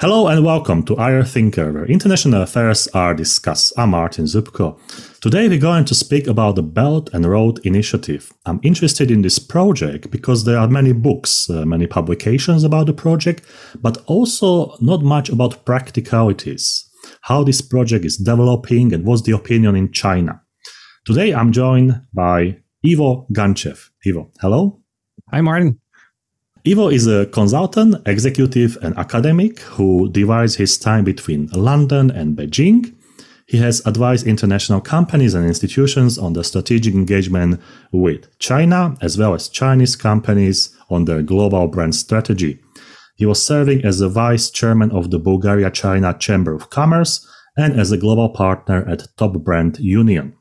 Hello and welcome to IR Thinker, where international affairs are discussed. I'm Martin Zupko. Today we're going to speak about the Belt and Road Initiative. I'm interested in this project because there are many books, uh, many publications about the project, but also not much about practicalities, how this project is developing and what's the opinion in China. Today I'm joined by Ivo Ganchev. Ivo, hello. Hi, Martin. Ivo is a consultant, executive, and academic who divides his time between London and Beijing. He has advised international companies and institutions on the strategic engagement with China, as well as Chinese companies on their global brand strategy. He was serving as the vice chairman of the Bulgaria China Chamber of Commerce and as a global partner at TopBrand Union.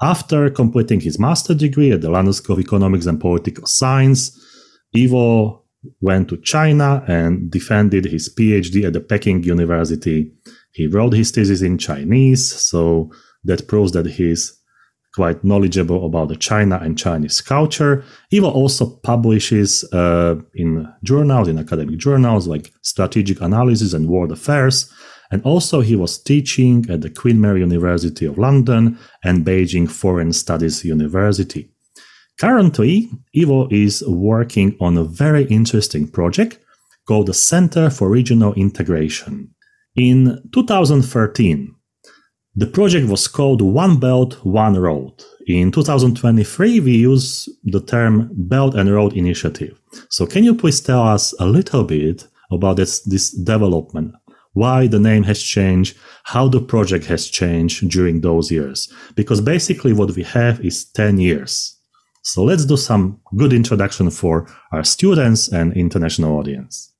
After completing his master's degree at the London School of Economics and Political Science, Ivo went to China and defended his PhD at the Peking University. He wrote his thesis in Chinese, so that proves that he's quite knowledgeable about the China and Chinese culture. Ivo also publishes uh, in journals, in academic journals like Strategic Analysis and World Affairs. And also, he was teaching at the Queen Mary University of London and Beijing Foreign Studies University. Currently, Ivo is working on a very interesting project called the Center for Regional Integration. In 2013, the project was called One Belt, One Road. In 2023, we use the term Belt and Road Initiative. So, can you please tell us a little bit about this, this development? Why the name has changed, how the project has changed during those years? Because basically, what we have is 10 years so let's do some good introduction for our students and international audience.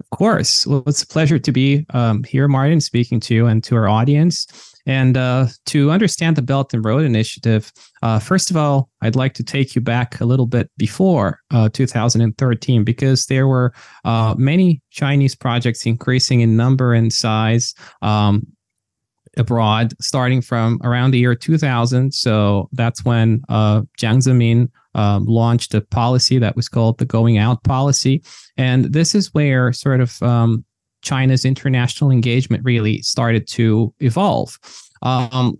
Of course. Well, it's a pleasure to be um, here, Martin, speaking to you and to our audience. And uh, to understand the Belt and Road Initiative, uh, first of all, I'd like to take you back a little bit before uh, 2013 because there were uh, many Chinese projects increasing in number and size. Um, abroad starting from around the year 2000. So that's when uh, Jiang Zemin um, launched a policy that was called the Going Out policy. And this is where sort of um, China's international engagement really started to evolve. Um,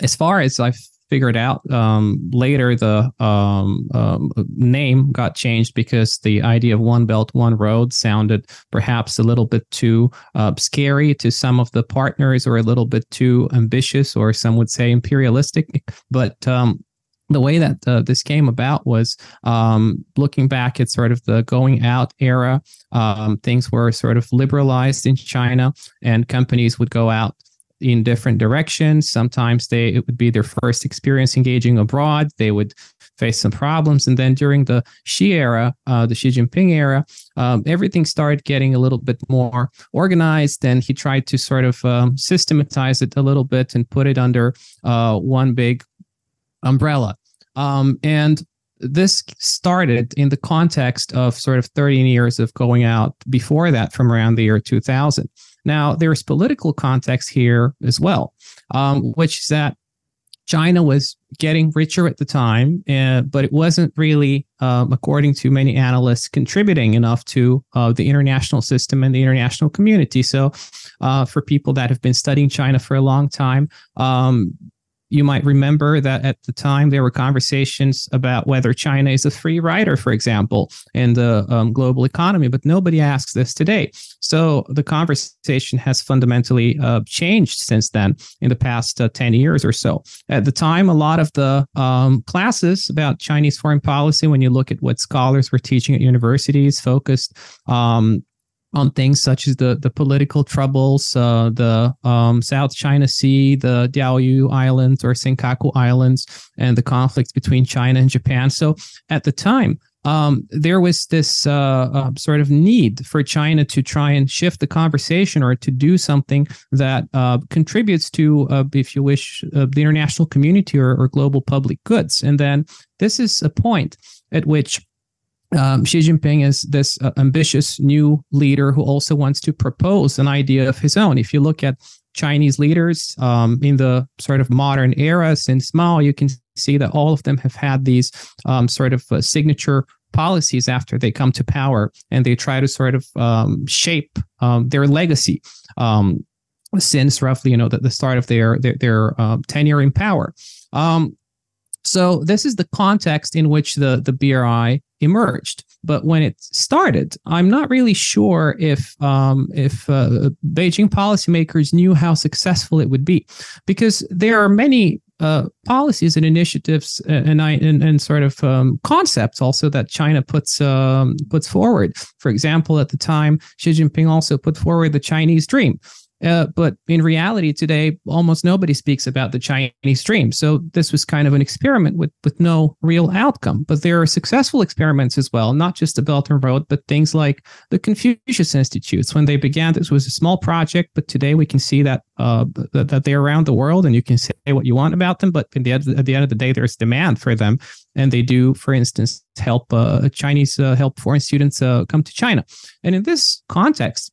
as far as I've figured out um, later the um, um, name got changed because the idea of one belt one road sounded perhaps a little bit too uh, scary to some of the partners or a little bit too ambitious or some would say imperialistic but um, the way that uh, this came about was um, looking back at sort of the going out era. Um, things were sort of liberalized in China, and companies would go out in different directions. Sometimes they it would be their first experience engaging abroad. They would face some problems, and then during the Xi era, uh, the Xi Jinping era, um, everything started getting a little bit more organized, and he tried to sort of um, systematize it a little bit and put it under uh, one big umbrella. Um, and this started in the context of sort of 13 years of going out before that from around the year 2000 now, there's political context here as well, um, which is that China was getting richer at the time, uh, but it wasn't really, um, according to many analysts, contributing enough to uh, the international system and the international community. So, uh, for people that have been studying China for a long time, um, you might remember that at the time there were conversations about whether China is a free rider, for example, in the um, global economy, but nobody asks this today. So the conversation has fundamentally uh, changed since then in the past uh, 10 years or so. At the time, a lot of the um, classes about Chinese foreign policy, when you look at what scholars were teaching at universities, focused um, on things such as the the political troubles, uh, the um, South China Sea, the Diaoyu Islands or Senkaku Islands, and the conflicts between China and Japan. So at the time, um, there was this uh, uh, sort of need for China to try and shift the conversation or to do something that uh, contributes to, uh, if you wish, uh, the international community or, or global public goods. And then this is a point at which um, Xi Jinping is this uh, ambitious new leader who also wants to propose an idea of his own. If you look at Chinese leaders um, in the sort of modern era since Mao, you can see that all of them have had these um, sort of uh, signature policies after they come to power and they try to sort of um, shape um, their legacy um, since roughly you know the, the start of their their, their uh, tenure in power. So this is the context in which the the BRI emerged. But when it started, I'm not really sure if um, if uh, Beijing policymakers knew how successful it would be, because there are many uh, policies and initiatives uh, and, and, and sort of um, concepts also that China puts um, puts forward. For example, at the time, Xi Jinping also put forward the Chinese Dream, uh, but in reality, today almost nobody speaks about the Chinese dream. So this was kind of an experiment with with no real outcome. But there are successful experiments as well, not just the Belt and Road, but things like the Confucius Institutes. When they began, this was a small project, but today we can see that uh, that, that they're around the world, and you can say what you want about them. But the end, at the end of the day, there's demand for them, and they do, for instance, help uh, Chinese uh, help foreign students uh, come to China. And in this context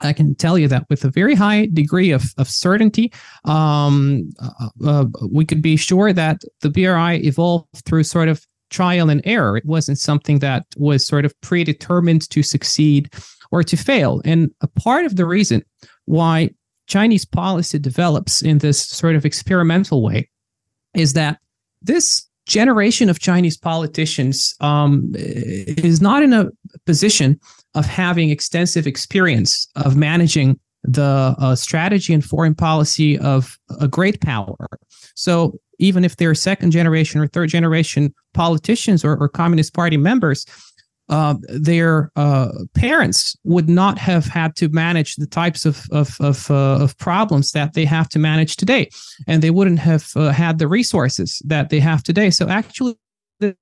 I can tell you that with a very high degree of, of certainty, um, uh, uh, we could be sure that the BRI evolved through sort of trial and error. It wasn't something that was sort of predetermined to succeed or to fail. And a part of the reason why Chinese policy develops in this sort of experimental way is that this generation of Chinese politicians um, is not in a position of having extensive experience of managing the uh, strategy and foreign policy of a great power. So even if they're second generation or third generation politicians or, or Communist Party members, uh, their uh, parents would not have had to manage the types of of of, uh, of, problems that they have to manage today, and they wouldn't have uh, had the resources that they have today. So actually, the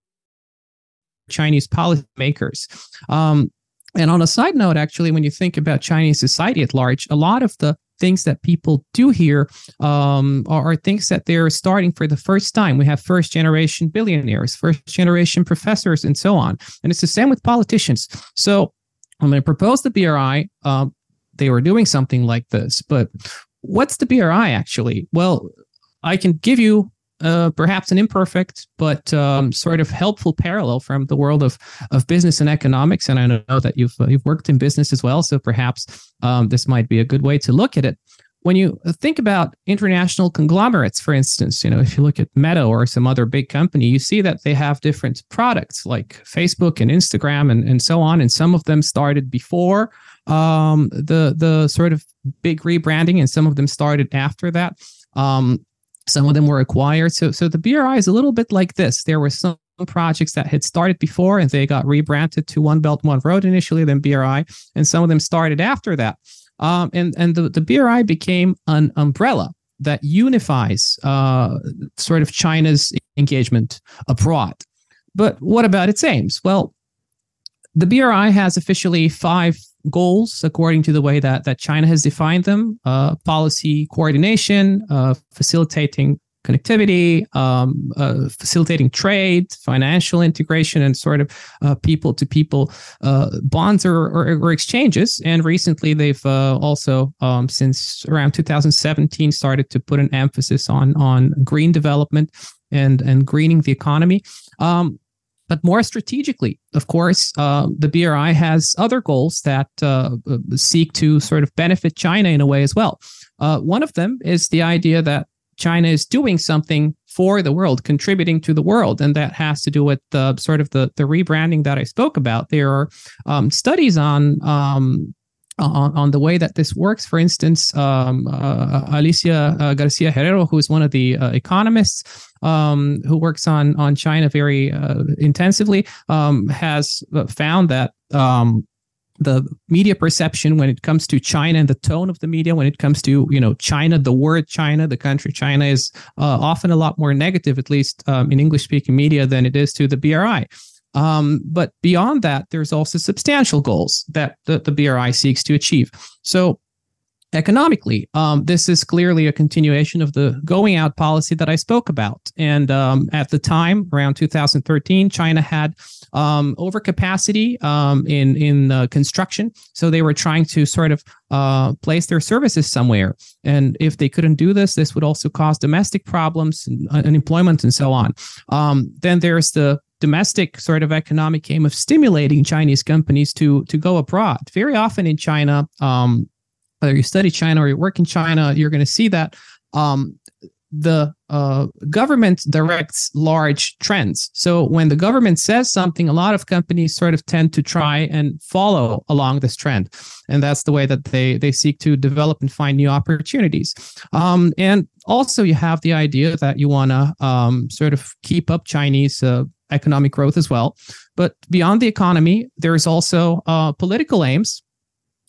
Chinese policymakers. Um, and on a side note, actually, when you think about Chinese society at large, a lot of the things that people do here um, are, are, things that they're starting for the first time. We have first generation billionaires, first generation professors, and so on. And it's the same with politicians. So when they proposed the BRI, um, they were doing something like this. But what's the BRI actually? Well, I can give you uh, perhaps an imperfect but um, sort of helpful parallel from the world of of business and economics. And I know that you've uh, you've worked in business as well, so perhaps um, this might be a good way to look at it. When you think about international conglomerates, for instance, you know, if you look at Meta or some other big company, you see that they have different products like Facebook and Instagram and, and so on. And some of them started before um, the the sort of big rebranding, and some of them started after that. Um, some of them were acquired. So, so the BRI is a little bit like this. There were some projects that had started before and they got rebranded to One Belt One Road initially, then BRI, and some of them started after that. Um, and and the, the BRI became an umbrella that unifies uh, sort of China's engagement abroad. But what about its aims? Well, the BRI has officially five goals according to the way that, that China has defined them uh, policy coordination, uh, facilitating connectivity, um, uh, facilitating trade, financial integration, and sort of people to people bonds or, or, or, exchanges. And recently, they've uh, also, um, since around 2017, started to put an emphasis on on green development and and greening the economy. Um, but more strategically, of course, uh, the BRI has other goals that uh, seek to sort of benefit China in a way as well. Uh, one of them is the idea that China is doing something for the world, contributing to the world, and that has to do with the sort of the the rebranding that I spoke about. There are um, studies on um, on, on the way that this works. For instance, um, uh, Alicia uh, Garcia Herrero, who is one of the uh, economists um, who works on on China very uh, intensively, um, has found that um, the media perception when it comes to China and the tone of the media when it comes to you know China, the word China, the country China is uh, often a lot more negative, at least um, in English speaking media, than it is to the BRI. Um, but beyond that, there's also substantial goals that the, the BRI seeks to achieve. So economically, um, this is clearly a continuation of the going out policy that I spoke about. And um, at the time, around 2013, China had um, overcapacity um, in in uh, construction, so they were trying to sort of uh, place their services somewhere. And if they couldn't do this, this would also cause domestic problems and uh, unemployment and so on. Um, then there's the domestic sort of economic aim of stimulating Chinese companies to to go abroad. Very often in China, um, whether you study China or you work in China, you're going to see that um, the uh, government directs large trends. So when the government says something, a lot of companies sort of tend to try and follow along this trend, and that's the way that they they seek to develop and find new opportunities. Um, and also, you have the idea that you want to um, sort of keep up Chinese. Uh, economic growth as well but beyond the economy there is also uh, political aims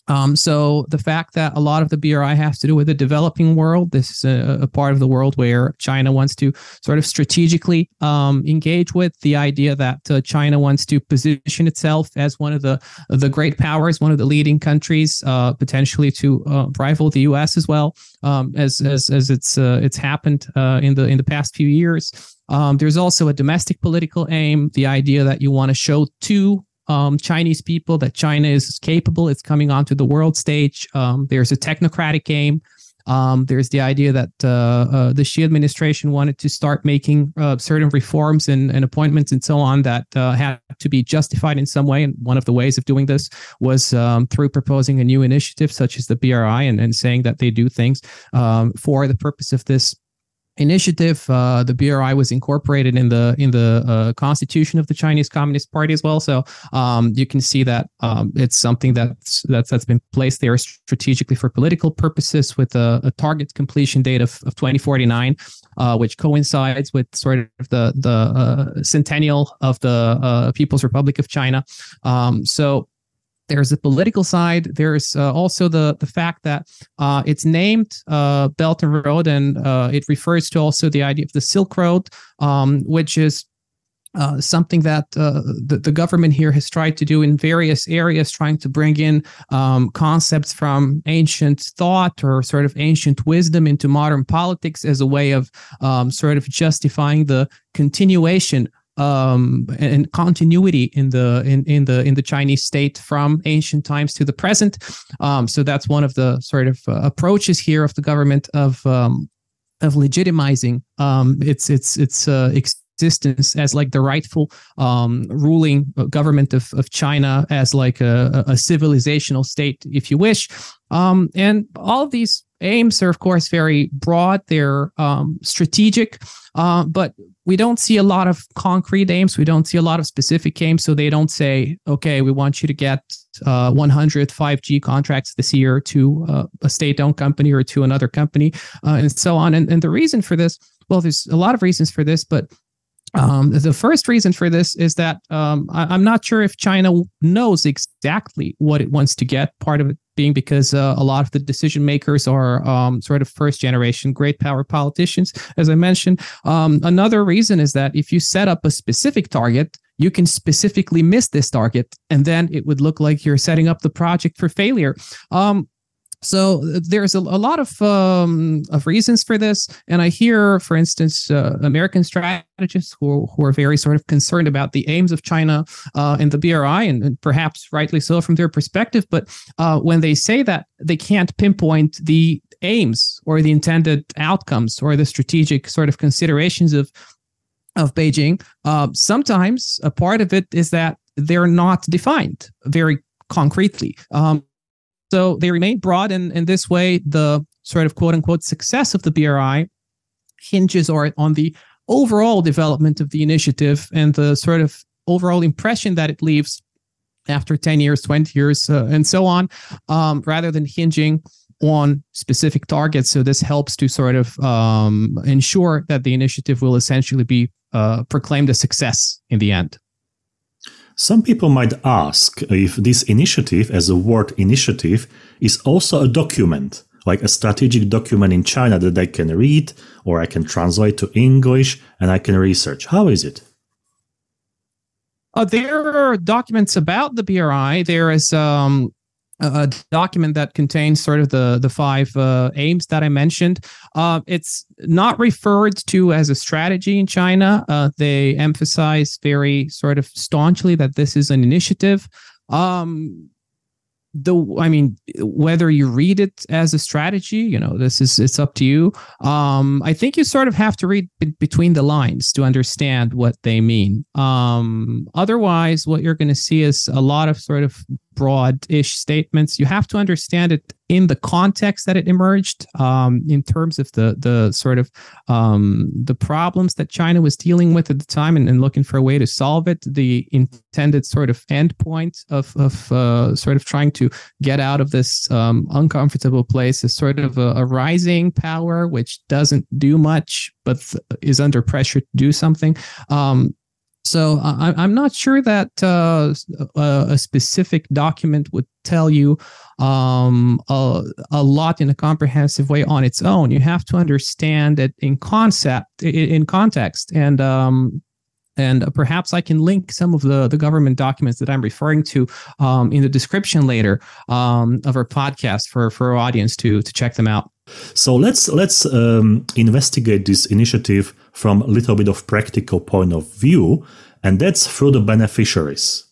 um, so the fact that a lot of the BRI has to do with the developing world, this is a, a part of the world where China wants to sort of strategically um, engage with the idea that uh, China wants to position itself as one of the the great powers, one of the leading countries, uh, potentially to uh, rival the U.S. as well, um, as as as it's uh, it's happened uh, in the in the past few years. Um, there's also a domestic political aim, the idea that you want to show to um, Chinese people that China is capable. It's coming onto the world stage. Um, there's a technocratic game. Um, there's the idea that uh, uh, the Xi administration wanted to start making uh, certain reforms and, and, appointments and so on that uh, had to be justified in some way. And one of the ways of doing this was um, through proposing a new initiative such as the BRI and, and saying that they do things um, for the purpose of this initiative. Uh, the BRI was incorporated in the in the uh, constitution of the Chinese Communist Party as well. So um, you can see that um, it's something that's, that's that's been placed there strategically for political purposes with a, a target completion date of, of 2049. Uh, which coincides with sort of the the uh, centennial of the uh, People's Republic of China. Um, so there's a political side. There's uh, also the the fact that uh, it's named uh, Belt and Road, and uh, it refers to also the idea of the Silk Road, um, which is uh, something that uh, the, the government here has tried to do in various areas, trying to bring in um, concepts from ancient thought or sort of ancient wisdom into modern politics as a way of um, sort of justifying the continuation um, and continuity in the in, in the in the Chinese state from ancient times to the present. Um, so that's one of the sort of uh, approaches here of the government of um, of legitimizing um, its its its uh, existence as like the rightful um, ruling government of, of China as like a, a civilizational state, if you wish. Um, and all these aims are, of course, very broad. They're um, strategic, uh, but we don't see a lot of concrete aims. We don't see a lot of specific aims. So they don't say, okay, we want you to get uh, 100 5G contracts this year to uh, a state owned company or to another company uh, and so on. And, and the reason for this, well, there's a lot of reasons for this, but um, the first reason for this is that um, I, am not sure if China knows exactly what it wants to get. Part of it being because uh, a lot of the decision makers are um, sort of first generation great power politicians, as I mentioned. Um, another reason is that if you set up a specific target, you can specifically miss this target, and then it would look like you're setting up the project for failure. Um, so there's a, a lot of um, of reasons for this, and I hear, for instance, uh, American strategists who, who are very sort of concerned about the aims of China uh, and the BRI, and, and, perhaps rightly so from their perspective. But uh, when they say that they can't pinpoint the aims or the intended outcomes or the strategic sort of considerations of of Beijing, uh, sometimes a part of it is that they're not defined very concretely. Um, so they remain broad, and in this way, the sort of quote unquote success of the BRI hinges or on the overall development of the initiative and the sort of overall impression that it leaves after 10 years, 20 years, uh, and so on, um, rather than hinging on specific targets. So this helps to sort of um, ensure that the initiative will essentially be uh, proclaimed a success in the end. Some people might ask if this initiative, as a word initiative, is also a document, like a strategic document in China that I can read or I can translate to English and I can research. How is it? Uh, there are documents about the BRI. There is um, a document that contains sort of the the five uh, aims that I mentioned. Uh, it's not referred to as a strategy in China. Uh, they emphasize very sort of staunchly that this is an initiative. Um, the i mean whether you read it as a strategy you know this is it's up to you um i think you sort of have to read b- between the lines to understand what they mean um otherwise what you're going to see is a lot of sort of broad-ish statements. You have to understand it in the context that it emerged um, in terms of the the sort of um, the problems that China was dealing with at the time and, and, looking for a way to solve it. The intended sort of endpoint of of uh, sort of trying to get out of this um, uncomfortable place is sort of a, a rising power which doesn't do much but is under pressure to do something. Um, so I, am not sure that uh, a, specific document would tell you um, a, a, lot in a comprehensive way on its own. You have to understand it in concept, in context, and um, and perhaps I can link some of the, the government documents that I'm referring to um, in the description later um, of our podcast for, for our audience to to check them out. So let's let's um, investigate this initiative from a little bit of practical point of view, and that's through the beneficiaries.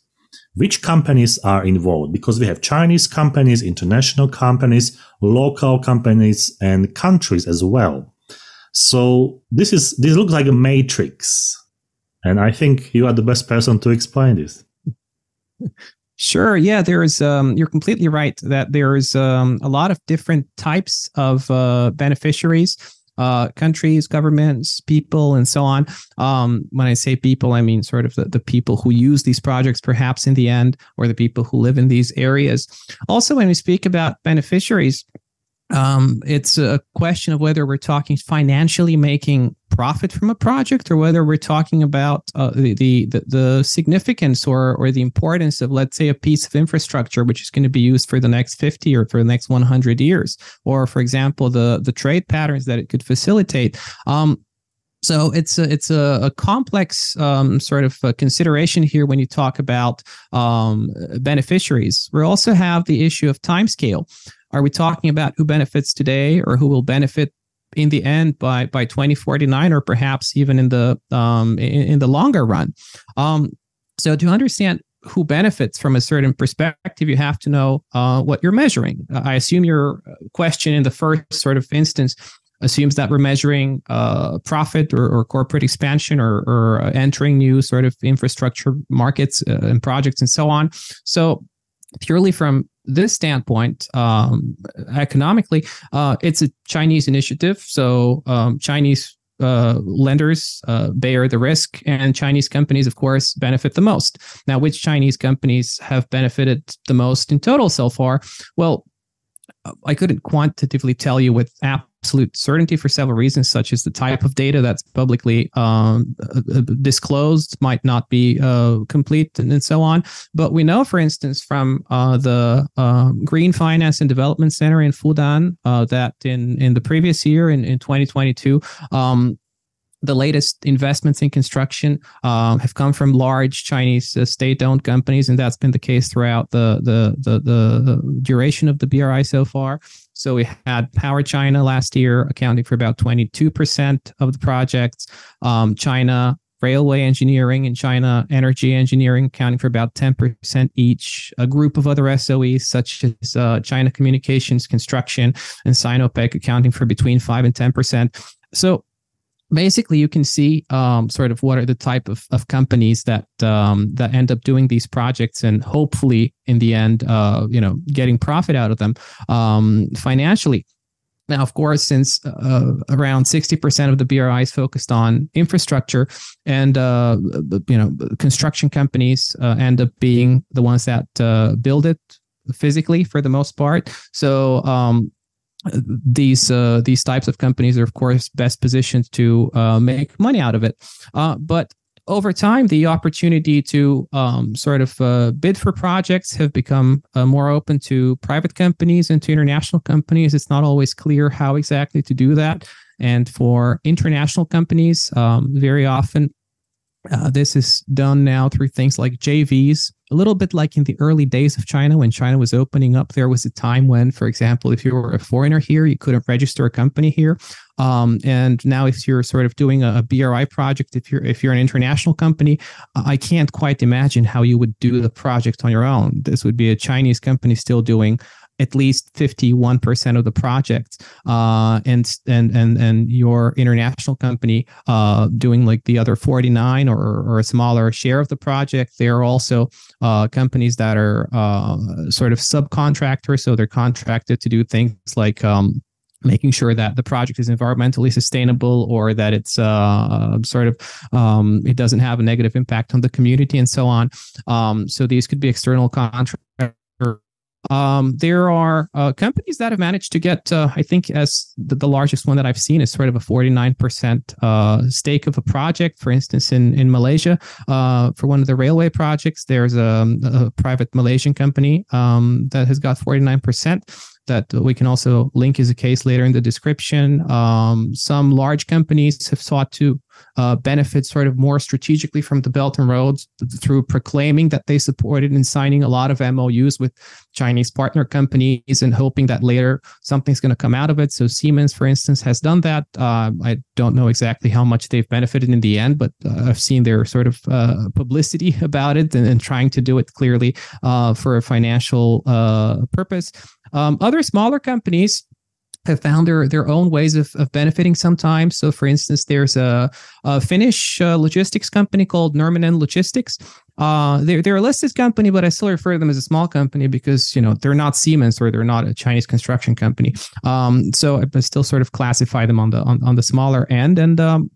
Which companies are involved? Because we have Chinese companies, international companies, local companies, and countries as well. So this is this looks like a matrix, and I think you are the best person to explain this. Sure. Yeah, there's. Um, you're completely right that there's um, a lot of different types of uh, beneficiaries uh, countries, governments, people, and so on. Um, when I say people, I mean sort of the, the people who use these projects, perhaps in the end, or the people who live in these areas. Also, when we speak about beneficiaries, um, it's a question of whether we're talking financially making profit from a project or whether we're talking about uh, the, the, the significance or or the importance of let's say a piece of infrastructure which is going to be used for the next 50 or for the next 100 years or for example the the trade patterns that it could facilitate um, so it's a, it's a, a complex um, sort of consideration here when you talk about um, beneficiaries. We also have the issue of timescale. Are we talking about who benefits today or who will benefit in the end by by 2049 or perhaps even in the um, in, in the longer run? Um, so to understand who benefits from a certain perspective, you have to know uh, what you're measuring. I assume your question in the first sort of instance assumes that we're measuring uh, profit or, or, corporate expansion or, or, entering new sort of infrastructure markets uh, and projects and so on. So purely from this standpoint, um, economically, uh, it's a Chinese initiative. So um, Chinese uh, lenders uh, bear the risk, and Chinese companies, of course, benefit the most. Now, which Chinese companies have benefited the most in total so far? Well, I couldn't quantitatively tell you with absolute certainty for several reasons, such as the type of data that's publicly um, uh, uh, disclosed might not be uh, complete and, and, so on. But we know, for instance, from uh, the um, Green Finance and Development Center in Fudan uh, that in, in the previous year, in, in 2022, um, the latest investments in construction um, have come from large Chinese uh, state-owned companies, and that's been the case throughout the, the the, the duration of the BRI so far. So we had Power China last year, accounting for about 22% of the projects. Um, China Railway Engineering and China Energy Engineering, accounting for about 10% each. A group of other SOEs, such as uh, China Communications Construction and Sinopec, accounting for between 5 and 10%. So basically you can see um, sort of what are the type of, of companies that um, that end up doing these projects and hopefully in the end uh, you know getting profit out of them um, financially. Now of course since uh, around 60% of the bri is focused on infrastructure and uh, you know construction companies uh, end up being the ones that uh, build it physically for the most part. So um, these uh, these types of companies are of course best positioned to uh, make money out of it. Uh, but over time the opportunity to um, sort of uh, bid for projects have become uh, more open to private companies and to international companies. It's not always clear how exactly to do that. And for international companies um, very often uh, this is done now through things like JVs a little bit like in the early days of China when China was opening up. There was a time when, for example, if you were a foreigner here, you couldn't register a company here. Um, and now, if you're sort of doing a, a, BRI project, if you're if you're an international company, I can't quite imagine how you would do the project on your own. This would be a Chinese company still doing at least 51% of the projects uh, and and and and your international company uh, doing like the other 49 or, or a smaller share of the project. There are also uh, companies that are uh, sort of subcontractors so they're contracted to do things like um, making sure that the project is environmentally sustainable or that it's uh, sort of um, it doesn't have a negative impact on the community and so on. Um, so these could be external contractors um, there are uh, companies that have managed to get, uh, I think, as the, the, largest one that I've seen is sort of a 49% uh, stake of a project. For instance, in, in Malaysia, uh, for one of the railway projects, there's a, a private Malaysian company um, that has got 49% that we can also link as a case later in the description. Um, some large companies have sought to uh, benefit sort of more strategically from the Belt and Roads through proclaiming that they supported and signing a lot of MOUs with Chinese partner companies and hoping that later something's going to come out of it. So Siemens, for instance, has done that. Uh, I don't know exactly how much they've benefited in the end, but uh, I've seen their sort of uh, publicity about it and, and, trying to do it clearly uh, for a financial uh, purpose. Um, other smaller companies have found their their own ways of, of benefiting sometimes. So, for instance, there's a, a Finnish uh, logistics company called Nurminen Logistics. Uh, they're they're a listed company, but I still refer to them as a small company because you know they're not Siemens or they're not a Chinese construction company. Um, so I still sort of classify them on the on, on the smaller end. And um,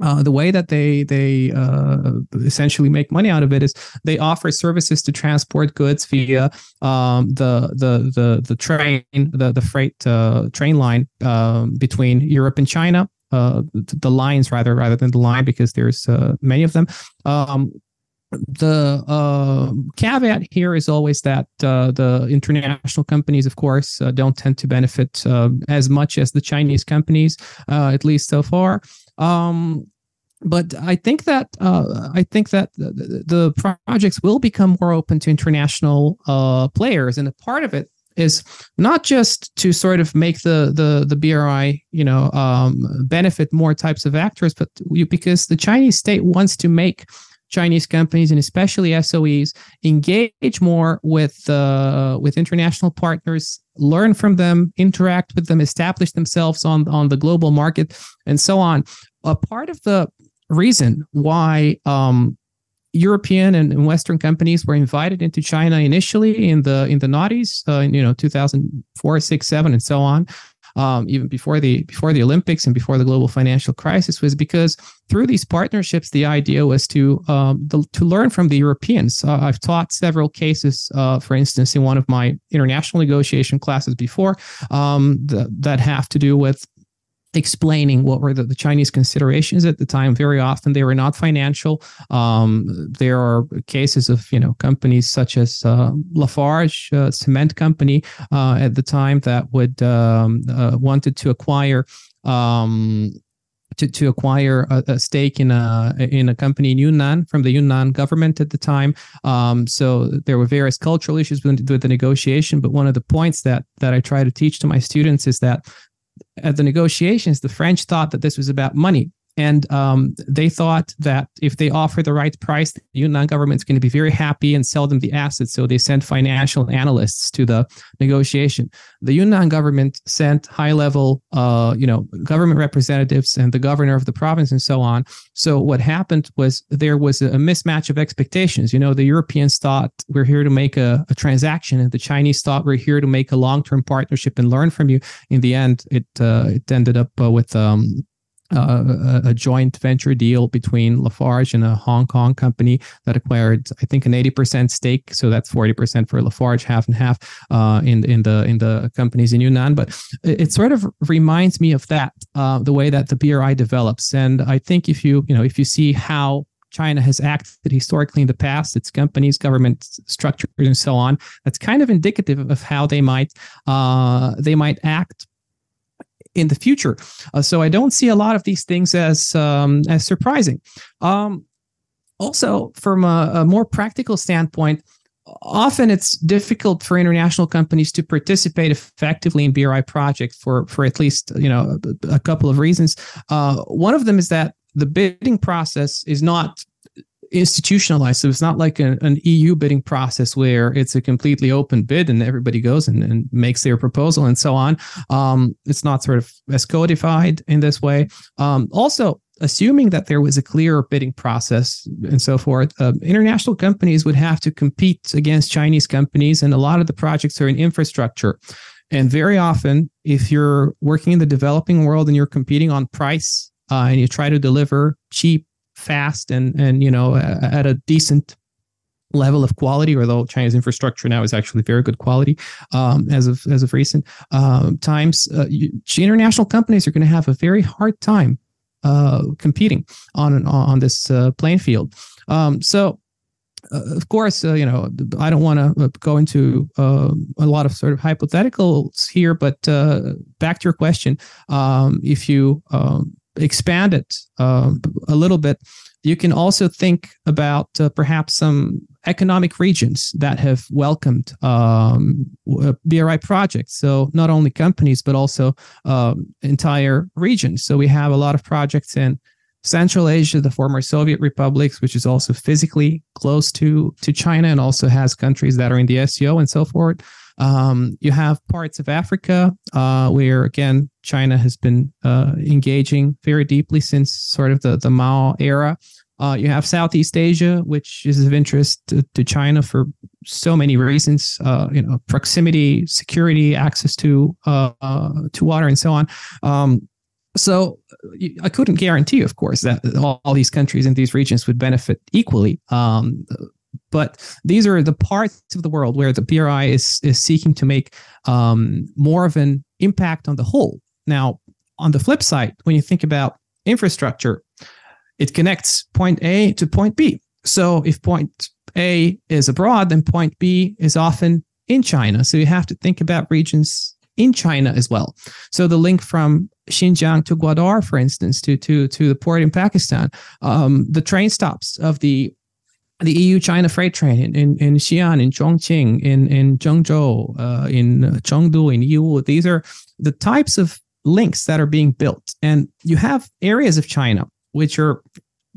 uh, the way that they they uh, essentially make money out of it is they offer services to transport goods via um, the the the the train the the freight uh, train line um, between Europe and China. Uh, the lines rather rather than the line because there's uh, many of them. Um, the uh, caveat here is always that uh, the international companies, of course, uh, don't tend to benefit as much as the Chinese companies, at least so far. Um, but I think that uh, I think that the, the, projects will become more open to international uh, players, and a part of it is not just to sort of make the the the BRI you know um, benefit more types of actors, but because the Chinese state wants to make Chinese companies and especially SOEs engage more with uh, with international partners, learn from them, interact with them, establish themselves on on the global market, and so on. A part of the reason why um, European and, Western companies were invited into China initially in the in the noughties, uh, you know, 2004, six, seven, and so on. Um, even before the before the Olympics and before the global financial crisis, was because through these partnerships, the idea was to um, the, to learn from the Europeans. Uh, I've taught several cases, uh, for instance, in one of my international negotiation classes before, um, the, that have to do with explaining what were the, the, Chinese considerations at the time. Very often they were not financial. Um, there are cases of you know companies such as uh, Lafarge, a cement company uh, at the time that would um, uh, wanted to acquire. Um, to, to acquire a, a, stake in a in a company in Yunnan from the Yunnan government at the time. Um, so there were various cultural issues with, with the negotiation. But one of the points that that I try to teach to my students is that at the negotiations, the French thought that this was about money. And um, they thought that if they offer the right price, the Yunnan government is going to be very happy and sell them the assets. So they sent financial analysts to the negotiation. The Yunnan government sent high-level, uh, you know, government representatives and the governor of the province and so on. So what happened was there was a mismatch of expectations. You know, the Europeans thought we're here to make a, a transaction, and the Chinese thought we're here to make a long-term partnership and learn from you. In the end, it uh, it ended up uh, with um, uh, a, joint venture deal between Lafarge and a Hong Kong company that acquired, I think, an eighty percent stake. So that's forty percent for Lafarge, half and half uh, in in the in the companies in Yunnan. But it, it sort of reminds me of that, uh, the way that the BRI develops. And I think if you you know if you see how China has acted historically in the past, its companies, government structures, and so on. That's kind of indicative of how they might uh, they might act in the future. Uh, so I don't see a lot of these things as um, as surprising. Um, also, from a, a more practical standpoint, often it's difficult for international companies to participate effectively in BRI projects for for at least you know a, a couple of reasons. Uh, one of them is that the bidding process is not institutionalized. So it's not like a, an EU bidding process where it's a completely open bid and everybody goes and, and makes their proposal and so on. Um, it's not sort of as codified in this way. Um, also, assuming that there was a clear bidding process and so forth, uh, international companies would have to compete against Chinese companies, and a lot of the projects are in infrastructure. And very often, if you're working in the developing world and you're competing on price uh, and you try to deliver cheap, fast, and and you know at a decent level of quality, although China's infrastructure now is actually very good quality um, as of as of recent um, times, uh, you, international companies are going to have a very hard time uh, competing on on this uh, playing field. Um, so. Uh, of course, uh, you know I don't want to uh, go into a lot of sort of hypotheticals here, but back to your question, um, if you um, expand it um, a little bit, you can also think about uh, perhaps some economic regions that have welcomed um, BRI projects. So not only companies, but also um, entire regions. So we have a lot of projects in Central Asia, the former Soviet republics, which is also physically close to to China, and also has countries that are in the SCO and so forth. Um, you have parts of Africa uh, where, again, China has been uh, engaging very deeply since sort of the, the Mao era. Uh, you have Southeast Asia, which is of interest to, to China for so many reasons. Uh, you know, proximity, security, access to uh, uh, to water, and so on. Um, so I couldn't guarantee, of course, that all, all, these countries in these regions would benefit equally. Um, but these are the parts of the world where the BRI is is seeking to make um, more of an impact on the whole. Now, on the flip side, when you think about infrastructure, it connects point A to point B. So if point A is abroad, then point B is often in China. So you have to think about regions in China as well. So the link from Xinjiang to Gwadar, for instance, to to to the port in Pakistan, um, the train stops of the the EU China freight train in, in, in Xi'an, in Chongqing, in, in Zhengzhou, uh, in Chengdu, in Yiwu. These are the types of links that are being built. And you have areas of China which are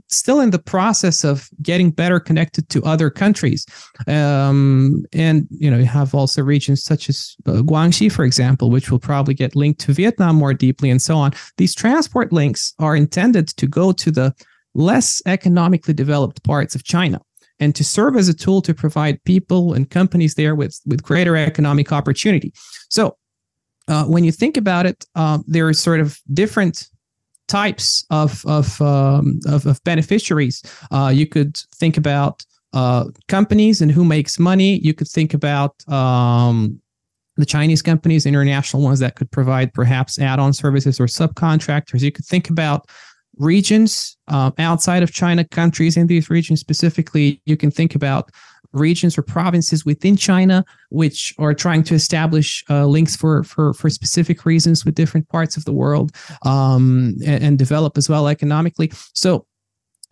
still in the process of getting better connected to other countries. Um, and, you know, you have also regions such as uh, Guangxi, for example, which will probably get linked to Vietnam more deeply and so on. These transport links are intended to go to the less economically developed parts of China and to serve as a tool to provide people and companies there with, with greater economic opportunity. So, uh, when you think about it, um, there are sort of different types of of um, of, of, beneficiaries. Uh, you could think about uh, companies and who makes money. You could think about um, the Chinese companies, international ones that could provide perhaps add-on services or subcontractors. You could think about regions uh, outside of China, countries in these regions specifically. You can think about regions or provinces within China which are trying to establish uh, links for, for for specific reasons with different parts of the world um, and, and develop as well economically. So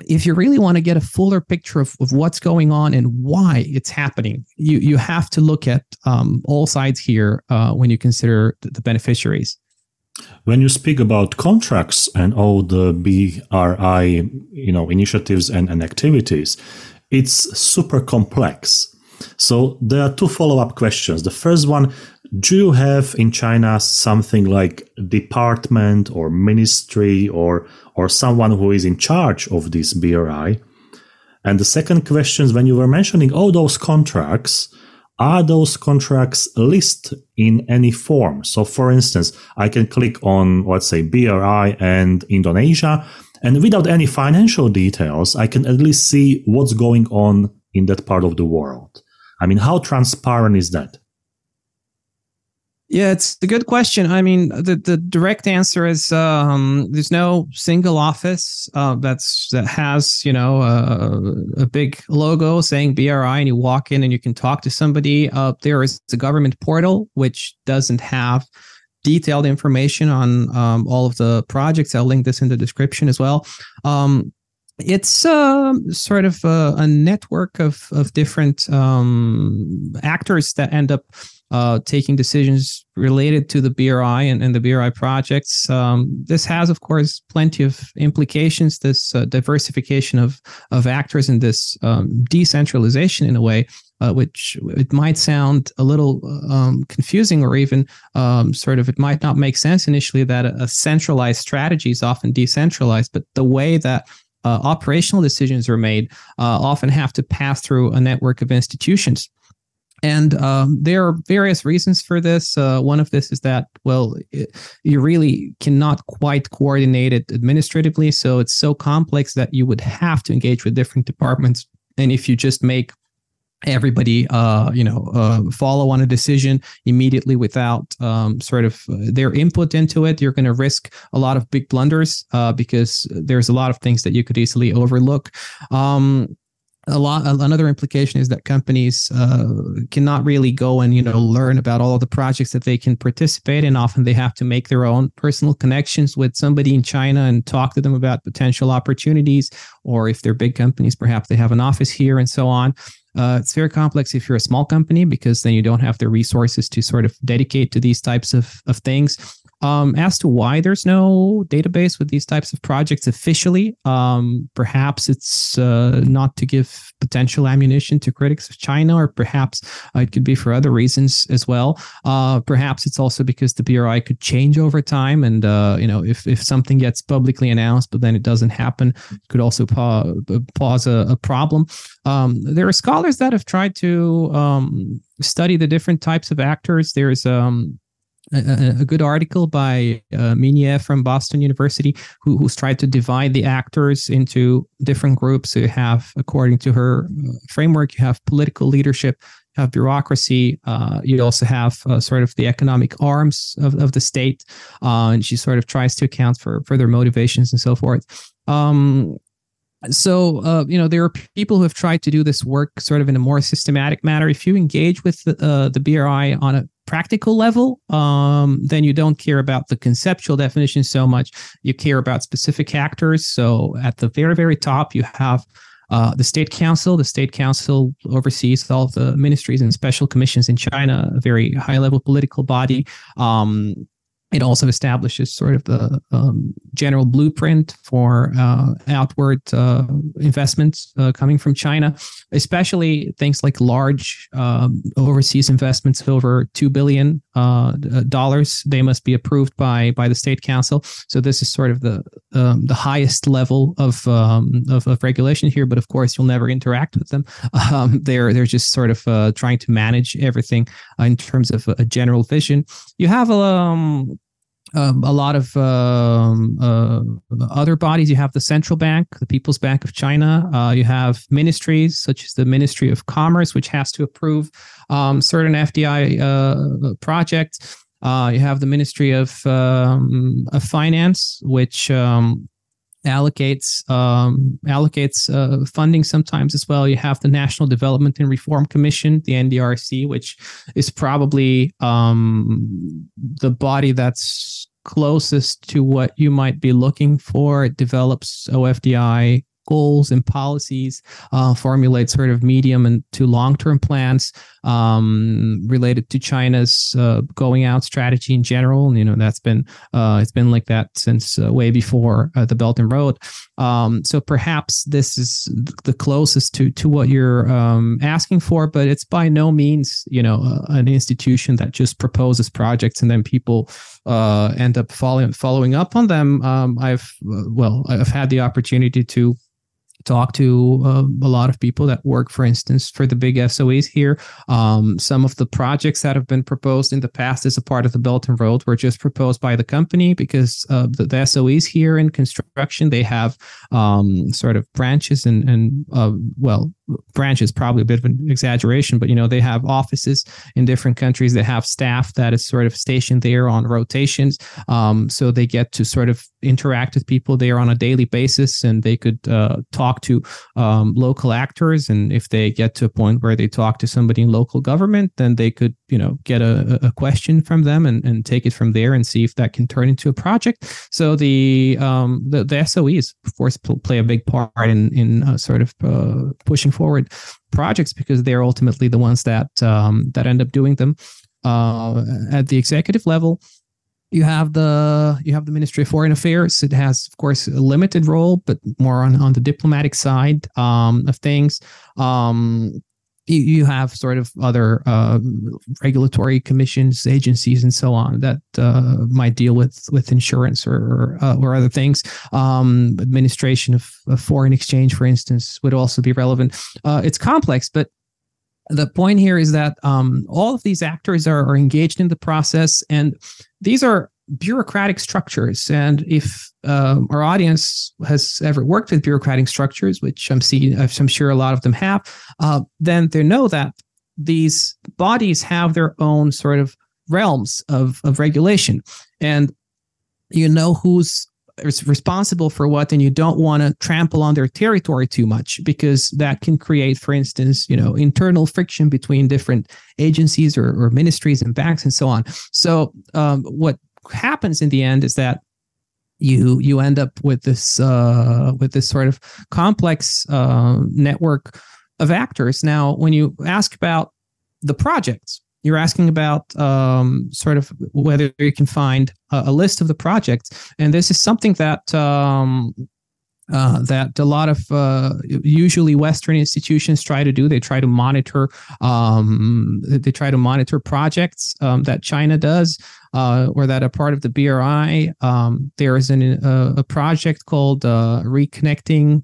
if you really want to get a fuller picture of, of what's going on and why it's happening, you you have to look at um, all sides here uh, when you consider the, the beneficiaries. When you speak about contracts and all the BRI, you know, initiatives and, and activities, it's super complex. So there are two follow-up questions. The first one, do you have in China something like department or ministry or or someone who is in charge of this BRI? And the second question is when you were mentioning all those contracts, are those contracts listed in any form? So, for instance, I can click on, let's say, BRI and Indonesia, and without any financial details, I can at least see what's going on in that part of the world. I mean, how transparent is that? Yeah, it's a good question. I mean, the, the direct answer is um, there's no single office uh, that's that has you know a big logo saying BRI, and you walk in and you can talk to somebody. Uh, there is a government portal which doesn't have detailed information on um, all of the projects. I'll link this in the description as well. Um, it's uh, sort of a, a, network of of different um, actors that end up uh, taking decisions related to the BRI and, and the BRI projects. Um, this has, of course, plenty of implications. This uh, diversification of of actors and this um, decentralization, in a way, uh, which it might sound a little um, confusing or even um, sort of it might not make sense initially that a, a centralized strategy is often decentralized, but the way that uh, operational decisions are made uh, often have to pass through a network of institutions. And um, there are various reasons for this. Uh, one of this is that, well, it, you really cannot quite coordinate it administratively. So it's so complex that you would have to engage with different departments. And if you just make everybody uh you know uh follow on a decision immediately without um sort of uh, their input into it you're going to risk a lot of big blunders uh because there's a lot of things that you could easily overlook um a lot another implication is that companies uh, cannot really go and you know learn about all the projects that they can participate in often they have to make their own personal connections with somebody in china and talk to them about potential opportunities or if they're big companies perhaps they have an office here and so on uh, it's very complex if you're a small company because then you don't have the resources to sort of dedicate to these types of, of things. Um, as to why there's no database with these types of projects officially, um, perhaps it's uh, not to give potential ammunition to critics of China, or perhaps uh, it could be for other reasons as well. Uh, perhaps it's also because the BRI could change over time, and uh, you know, if if something gets publicly announced but then it doesn't happen, it could also pa- pause a, a problem. Um, there are scholars that have tried to um, study the different types of actors. There's um, a, a, good article by uh, from Boston University, who, who's tried to divide the actors into different groups. So you have, according to her uh, framework, you have political leadership, you have bureaucracy. Uh, you also have uh, sort of the economic arms of, of the state, uh, and she sort of tries to account for for their motivations and so forth. Um, so uh, you know there are people who have tried to do this work sort of in a more systematic manner. If you engage with the, uh, the bri on a practical level um, then you don't care about the conceptual definition so much. You care about specific actors. So at the very very top you have uh, the state council. The state council oversees all the ministries and special commissions in china a very high level political body. Um, it also establishes sort of the um, general blueprint for uh, outward uh, investments uh, coming from China, especially things like large um, overseas investments over two billion uh, dollars. They must be approved by by the state council. So this is sort of the um, the highest level of, um, of, of regulation here. But of course, you'll never interact with them. Um, they're they're just sort of uh, trying to manage everything uh, in terms of a general vision. You have um, um, a lot of um, uh, other bodies. You have the central bank, the People's Bank of China. Uh, you have ministries such as the Ministry of Commerce, which has to approve um, certain FDI uh, projects. Uh, you have the Ministry of, um, of Finance, which um, allocates um, allocates uh, funding sometimes as well. You have the National Development and Reform Commission, the NDRC, which is probably um, the body that's closest to what you might be looking for. It develops OFDI goals and policies, uh, formulate sort of medium and to long term plans um, related to China's uh, going out strategy in general. And, you know, that's been uh, it's been like that since uh, way before uh, the Belt and Road. Um, so perhaps this is the closest to to what you're um, asking for, but it's by no means you know uh, an institution that just proposes projects and then people end up following following up on them. Um, I've well, I've had the opportunity to talk to uh, a lot of people that work, for instance, for the big SOEs here. Um, some of the projects that have been proposed in the past as a part of the Belt and Road were just proposed by the company because uh, the, the, SOEs here in construction they have um, sort of branches and and uh, well branches probably a bit of an exaggeration, but you know they have offices in different countries. They have staff that is sort of stationed there on rotations, um, so they get to sort of interact with people there on a daily basis, and they could uh, talk to um, local actors. And if they get to a point where they talk to somebody in local government, then they could you know get a, a question from them and, and take it from there and see if that can turn into a project. So the um, the, the SOEs, of course, play a big part in in uh, sort of uh, pushing forward projects because they're ultimately the ones that um, that end up doing them uh, at the executive level you have the you have the ministry of foreign affairs it has of course a limited role but more on, on the diplomatic side um, of things um, you, you have sort of other uh, regulatory commissions, agencies, and so on that uh, might deal with with insurance or uh, or other things. Um, administration of, of, foreign exchange, for instance, would also be relevant. Uh, it's complex, but the point here is that um, all of these actors are, are engaged in the process, and these are bureaucratic structures. And if uh, our audience has ever worked with bureaucratic structures, which I'm seeing, I'm sure a lot of them have, uh, then they know that these bodies have their own sort of realms of, of regulation. And you know who's responsible for what and you don't want to trample on their territory too much because that can create for instance you know internal friction between different agencies or, or ministries and banks and so on so um, what happens in the end is that you you end up with this uh, with this sort of complex uh, network of actors. Now, when you ask about the projects, you're asking about um, sort of whether you can find a, a, list of the projects, and this is something that um, uh, that a lot of uh, usually Western institutions try to do. They try to monitor. Um, they try to monitor projects um, that China does, uh, or that are part of the BRI. Um, there is an, uh, a project called uh, Reconnecting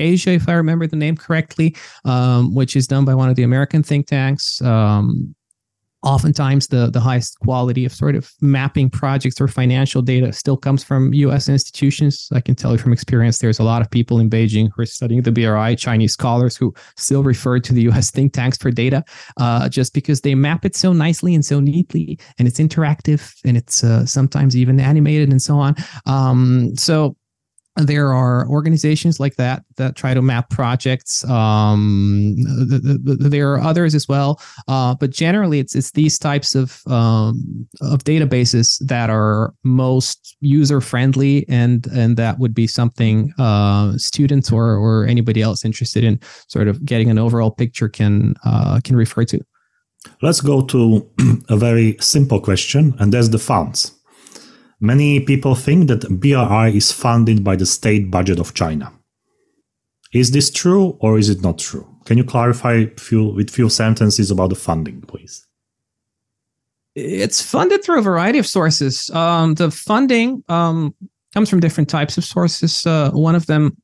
Asia, if I remember the name correctly, um, which is done by one of the American think tanks. Um, oftentimes the the highest quality of sort of mapping projects or financial data still comes from US institutions. I can tell you from experience there's a lot of people in Beijing who are studying the BRI, Chinese scholars who still refer to the US think tanks for data uh, just because they map it so nicely and so neatly and it's interactive and it's uh, sometimes even animated and so on. Um, so there are organizations like that that try to map projects. Um, the, the, there are others as well, uh, but generally, it's it's these types of um, of databases that are most user friendly, and and that would be something uh, students or or anybody else interested in sort of getting an overall picture can uh, can refer to. Let's go to a very simple question, and that's the funds. Many people think that BRI is funded by the state budget of China. Is this true or is it not true? Can you clarify few, with few sentences about the funding, please? It's funded through a variety of sources. Um, the funding um, comes from different types of sources. Uh, one of them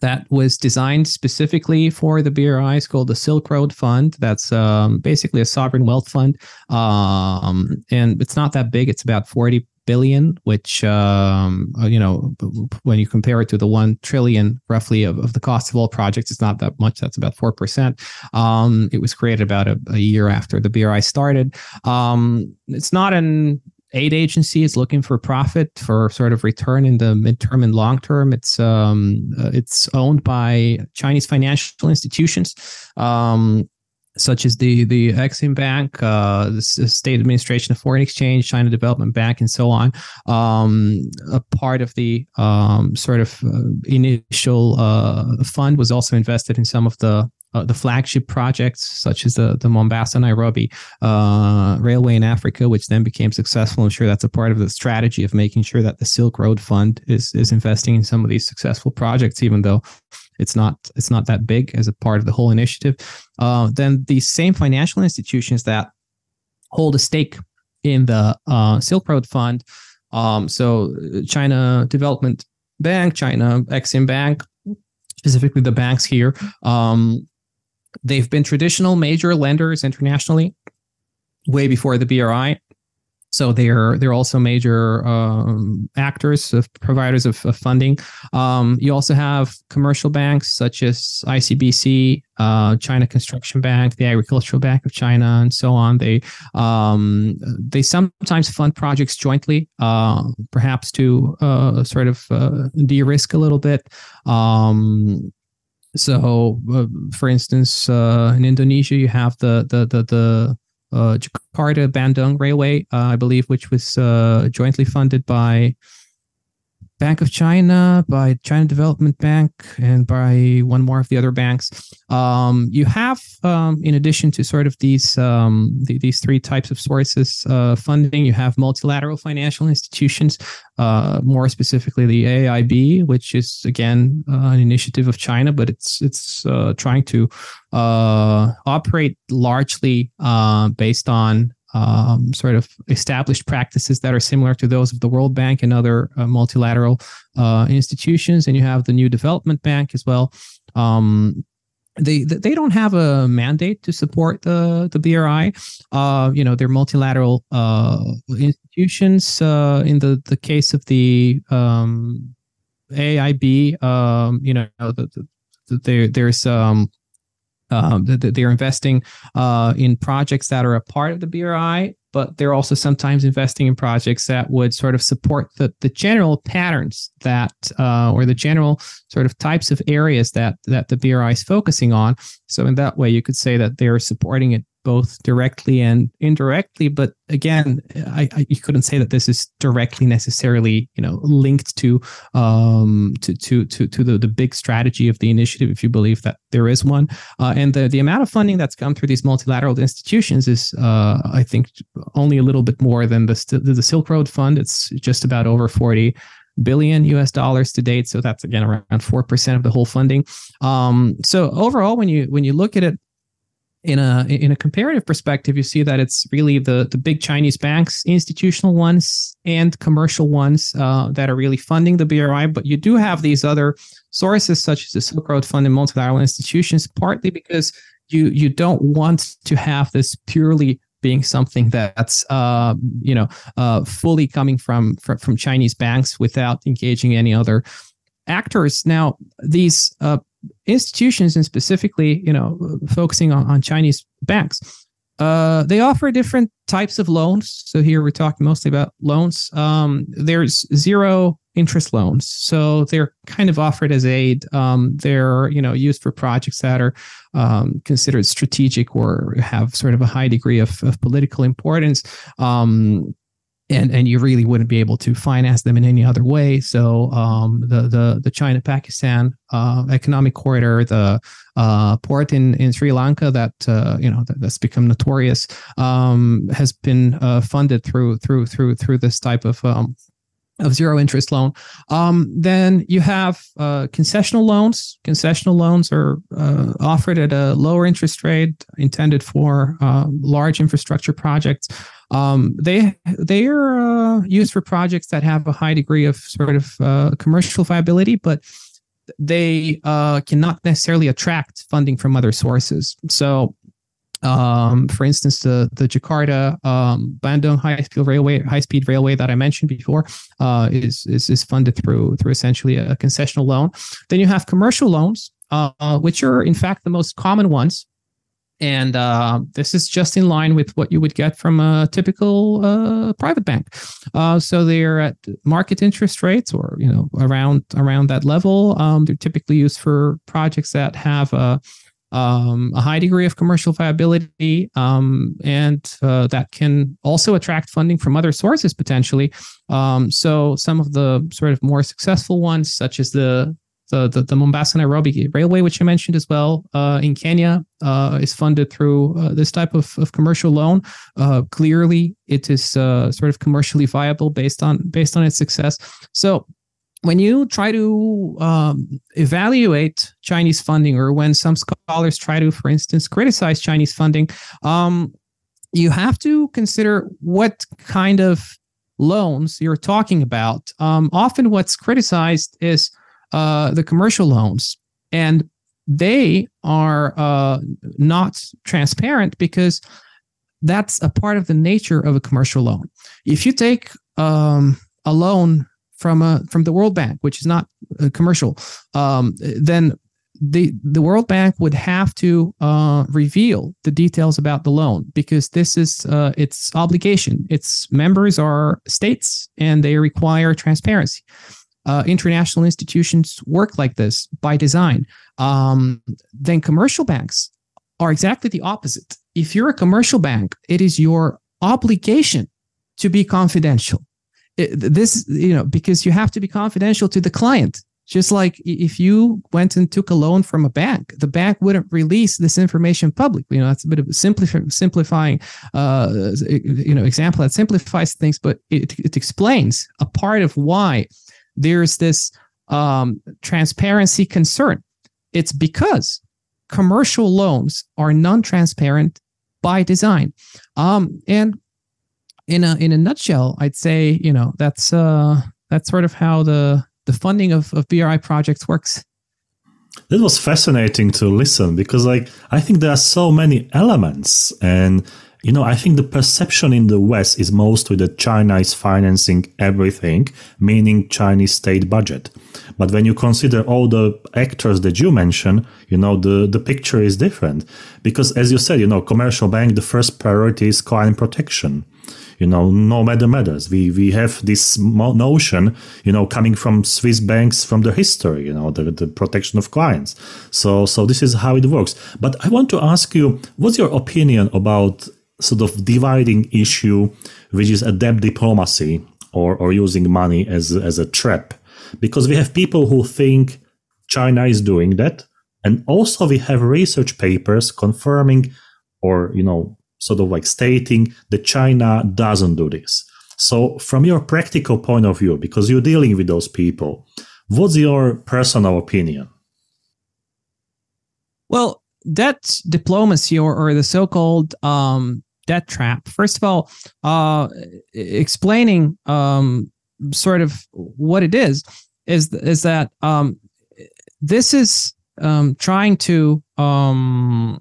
that was designed specifically for the BRI is called the Silk Road Fund. That's um, basically a sovereign wealth fund, um, and it's not that big. It's about forty billion, which um, uh, you know when you compare it to the one trillion roughly of, of the cost of all projects, it's not that much. That's about four percent. Um, it was created about a, a, year after the BRI started. Um, it's not an aid agency is looking for profit for sort of return in the midterm and long term. It's um, uh, it's owned by Chinese financial institutions. Um, such as the the Exim Bank, uh, the State Administration of Foreign Exchange, China Development Bank, and so on. Um, a part of the um, sort of uh, initial uh, fund was also invested in some of the uh, the flagship projects such as the the Mombasa Nairobi uh, railway in Africa, which then became successful. I'm sure that's a part of the strategy of making sure that the Silk Road Fund is is investing in some of these successful projects, even though it's not it's not that big as a part of the whole initiative. Uh, then these same financial institutions that hold a stake in the uh, Silk Road Fund, um, so China Development Bank, China Exim Bank, specifically the banks here, um, they've been traditional major lenders internationally way before the BRI. So they're they're also major um, actors of providers of, of funding. Um, you also have commercial banks such as ICBC, uh, China Construction Bank, the Agricultural Bank of China, and so on. They um, they sometimes fund projects jointly, uh, perhaps to uh, sort of uh, de-risk a little bit. Um, so, uh, for instance, uh, in Indonesia, you have the the the the uh, Jakarta Bandung Railway, uh, I believe, which was uh, jointly funded by Bank of China, by China Development Bank, and by one more of the other banks. Um, you have, um, in addition to sort of these um, the, these three types of sources uh, funding, you have multilateral financial institutions, uh, more specifically the AIIB, which is again uh, an initiative of China, but it's it's uh, trying to uh, operate largely uh, based on um, sort of established practices that are similar to those of the World Bank and other uh, multilateral uh, institutions. And you have the New Development Bank as well. Um, they they don't have a mandate to support the the BRI. Uh, you know, they're multilateral uh, institutions. Uh, in the the case of the um, AIIB, um, you know, the, the, the, there there's um, um, they're investing uh, in projects that are a part of the BRI, but they're also sometimes investing in projects that would sort of support the, the general patterns that, uh, or the general sort of types of areas that that the BRI is focusing on. So in that way, you could say that they're supporting it both directly and indirectly. But again, I, I, you couldn't say that this is directly necessarily, you know, linked to um, to to to to the, the big strategy of the initiative, if you believe that there is one. Uh, and the the amount of funding that's come through these multilateral institutions is, uh, I think, only a little bit more than the the Silk Road Fund. It's just about over forty billion US dollars to date. So that's again around four percent of the whole funding. Um, so overall, when you when you look at it in a in a comparative perspective, you see that it's really the the big Chinese banks, institutional ones and commercial ones uh, that are really funding the BRI. But you do have these other sources, such as the Silk Road Fund and multilateral institutions, partly because you you don't want to have this purely being something that's uh, you know uh, fully coming from, from from Chinese banks without engaging any other actors. Now, these uh, institutions and specifically, you know, focusing on, on Chinese banks, uh, they offer different types of loans. So here we're talking mostly about loans. Um, there's zero interest loans, so they're kind of offered as aid. Um, they're you know used for projects that are um, considered strategic or have sort of a high degree of, of political importance. Um, and and you really wouldn't be able to finance them in any other way. So um, the the the China Pakistan uh, economic corridor, the uh, port in, in Sri Lanka that uh, you know that, that's become notorious, um, has been uh, funded through through through through this type of um, of zero interest loan. Um, then you have uh, concessional loans. Concessional loans are uh, offered at a lower interest rate, intended for uh, large infrastructure projects. Um, they they are uh, used for projects that have a high degree of sort of uh, commercial viability, but they uh, cannot necessarily attract funding from other sources. So um, for instance, the the Jakarta um, Bandung high speed railway high speed railway that I mentioned before uh, is, is is funded through through essentially a concessional loan. Then you have commercial loans, uh, which are in fact the most common ones. And uh, this is just in line with what you would get from a typical uh, private bank. Uh, so they're at market interest rates, or you know, around around that level. Um, they're typically used for projects that have a um, a high degree of commercial viability, um, and uh, that can also attract funding from other sources potentially. Um, so some of the sort of more successful ones, such as the the, the, the Mombasa Nairobi Railway, which I mentioned as well uh, in Kenya, uh, is funded through uh, this type of, of commercial loan. Uh, clearly, it is uh, sort of commercially viable based on based on its success. So when you try to um, evaluate Chinese funding, or when some scholars try to, for instance, criticize Chinese funding, um, you have to consider what kind of loans you're talking about. Um, often, what's criticized is uh, the commercial loans, and they are uh, not transparent because that's a part of the nature of a commercial loan. If you take um, a loan from a from the World Bank, which is not commercial, um, then the the World Bank would have to uh, reveal the details about the loan because this is uh, its obligation. Its members are states, and they require transparency. Uh, international institutions work like this by design. Um, then commercial banks are exactly the opposite. If you're a commercial bank, it is your obligation to be confidential. It, this, you know, because you have to be confidential to the client just like if you went and took a loan from a bank, the bank wouldn't release this information publicly. You know, that's a bit of a simplifying, simplifying uh, you know, example that simplifies things, but it, it explains a part of why there's this um, transparency concern. It's because commercial loans are non-transparent by design, um, and in a in a nutshell, I'd say you know that's uh, that's sort of how the the funding of, of BRI projects works. That was fascinating to listen because like I think there are so many elements and you know, I think the perception in the West is mostly that China is financing everything, meaning Chinese state budget. But when you consider all the actors that you mentioned, you know, the, the picture is different. Because as you said, you know, commercial bank, the first priority is client protection you know, no matter matters. We we have this notion, you know, coming from Swiss banks from the history, you know, the, the protection of clients. So so this is how it works. But I want to ask you, what's your opinion about sort of dividing issue, which is a debt diplomacy or or using money as as a trap? Because we have people who think China is doing that, and also we have research papers confirming or you know sort of like stating that China doesn't do this. So, from your practical point of view, because you're dealing with those people, what's your personal opinion? Well, debt diplomacy or, or the so called um, debt trap, first of all, uh, explaining um, sort of what it is, is, is that um, this is um, trying to um,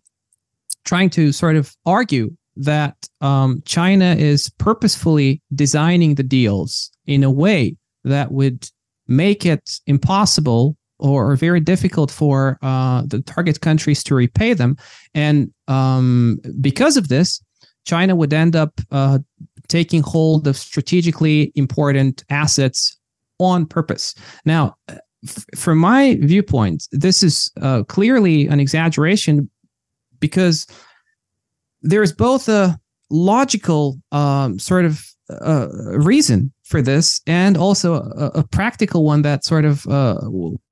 trying to sort of argue that um, China is purposefully designing the deals in a way that would make it impossible or, very difficult for uh, the target countries to repay them. And um, because of this, China would end up uh, taking hold of strategically important assets on purpose. Now, f- from my viewpoint, this is uh, clearly an exaggeration because there's both a logical um, sort of uh, reason for this and also a, a, practical one that sort of uh,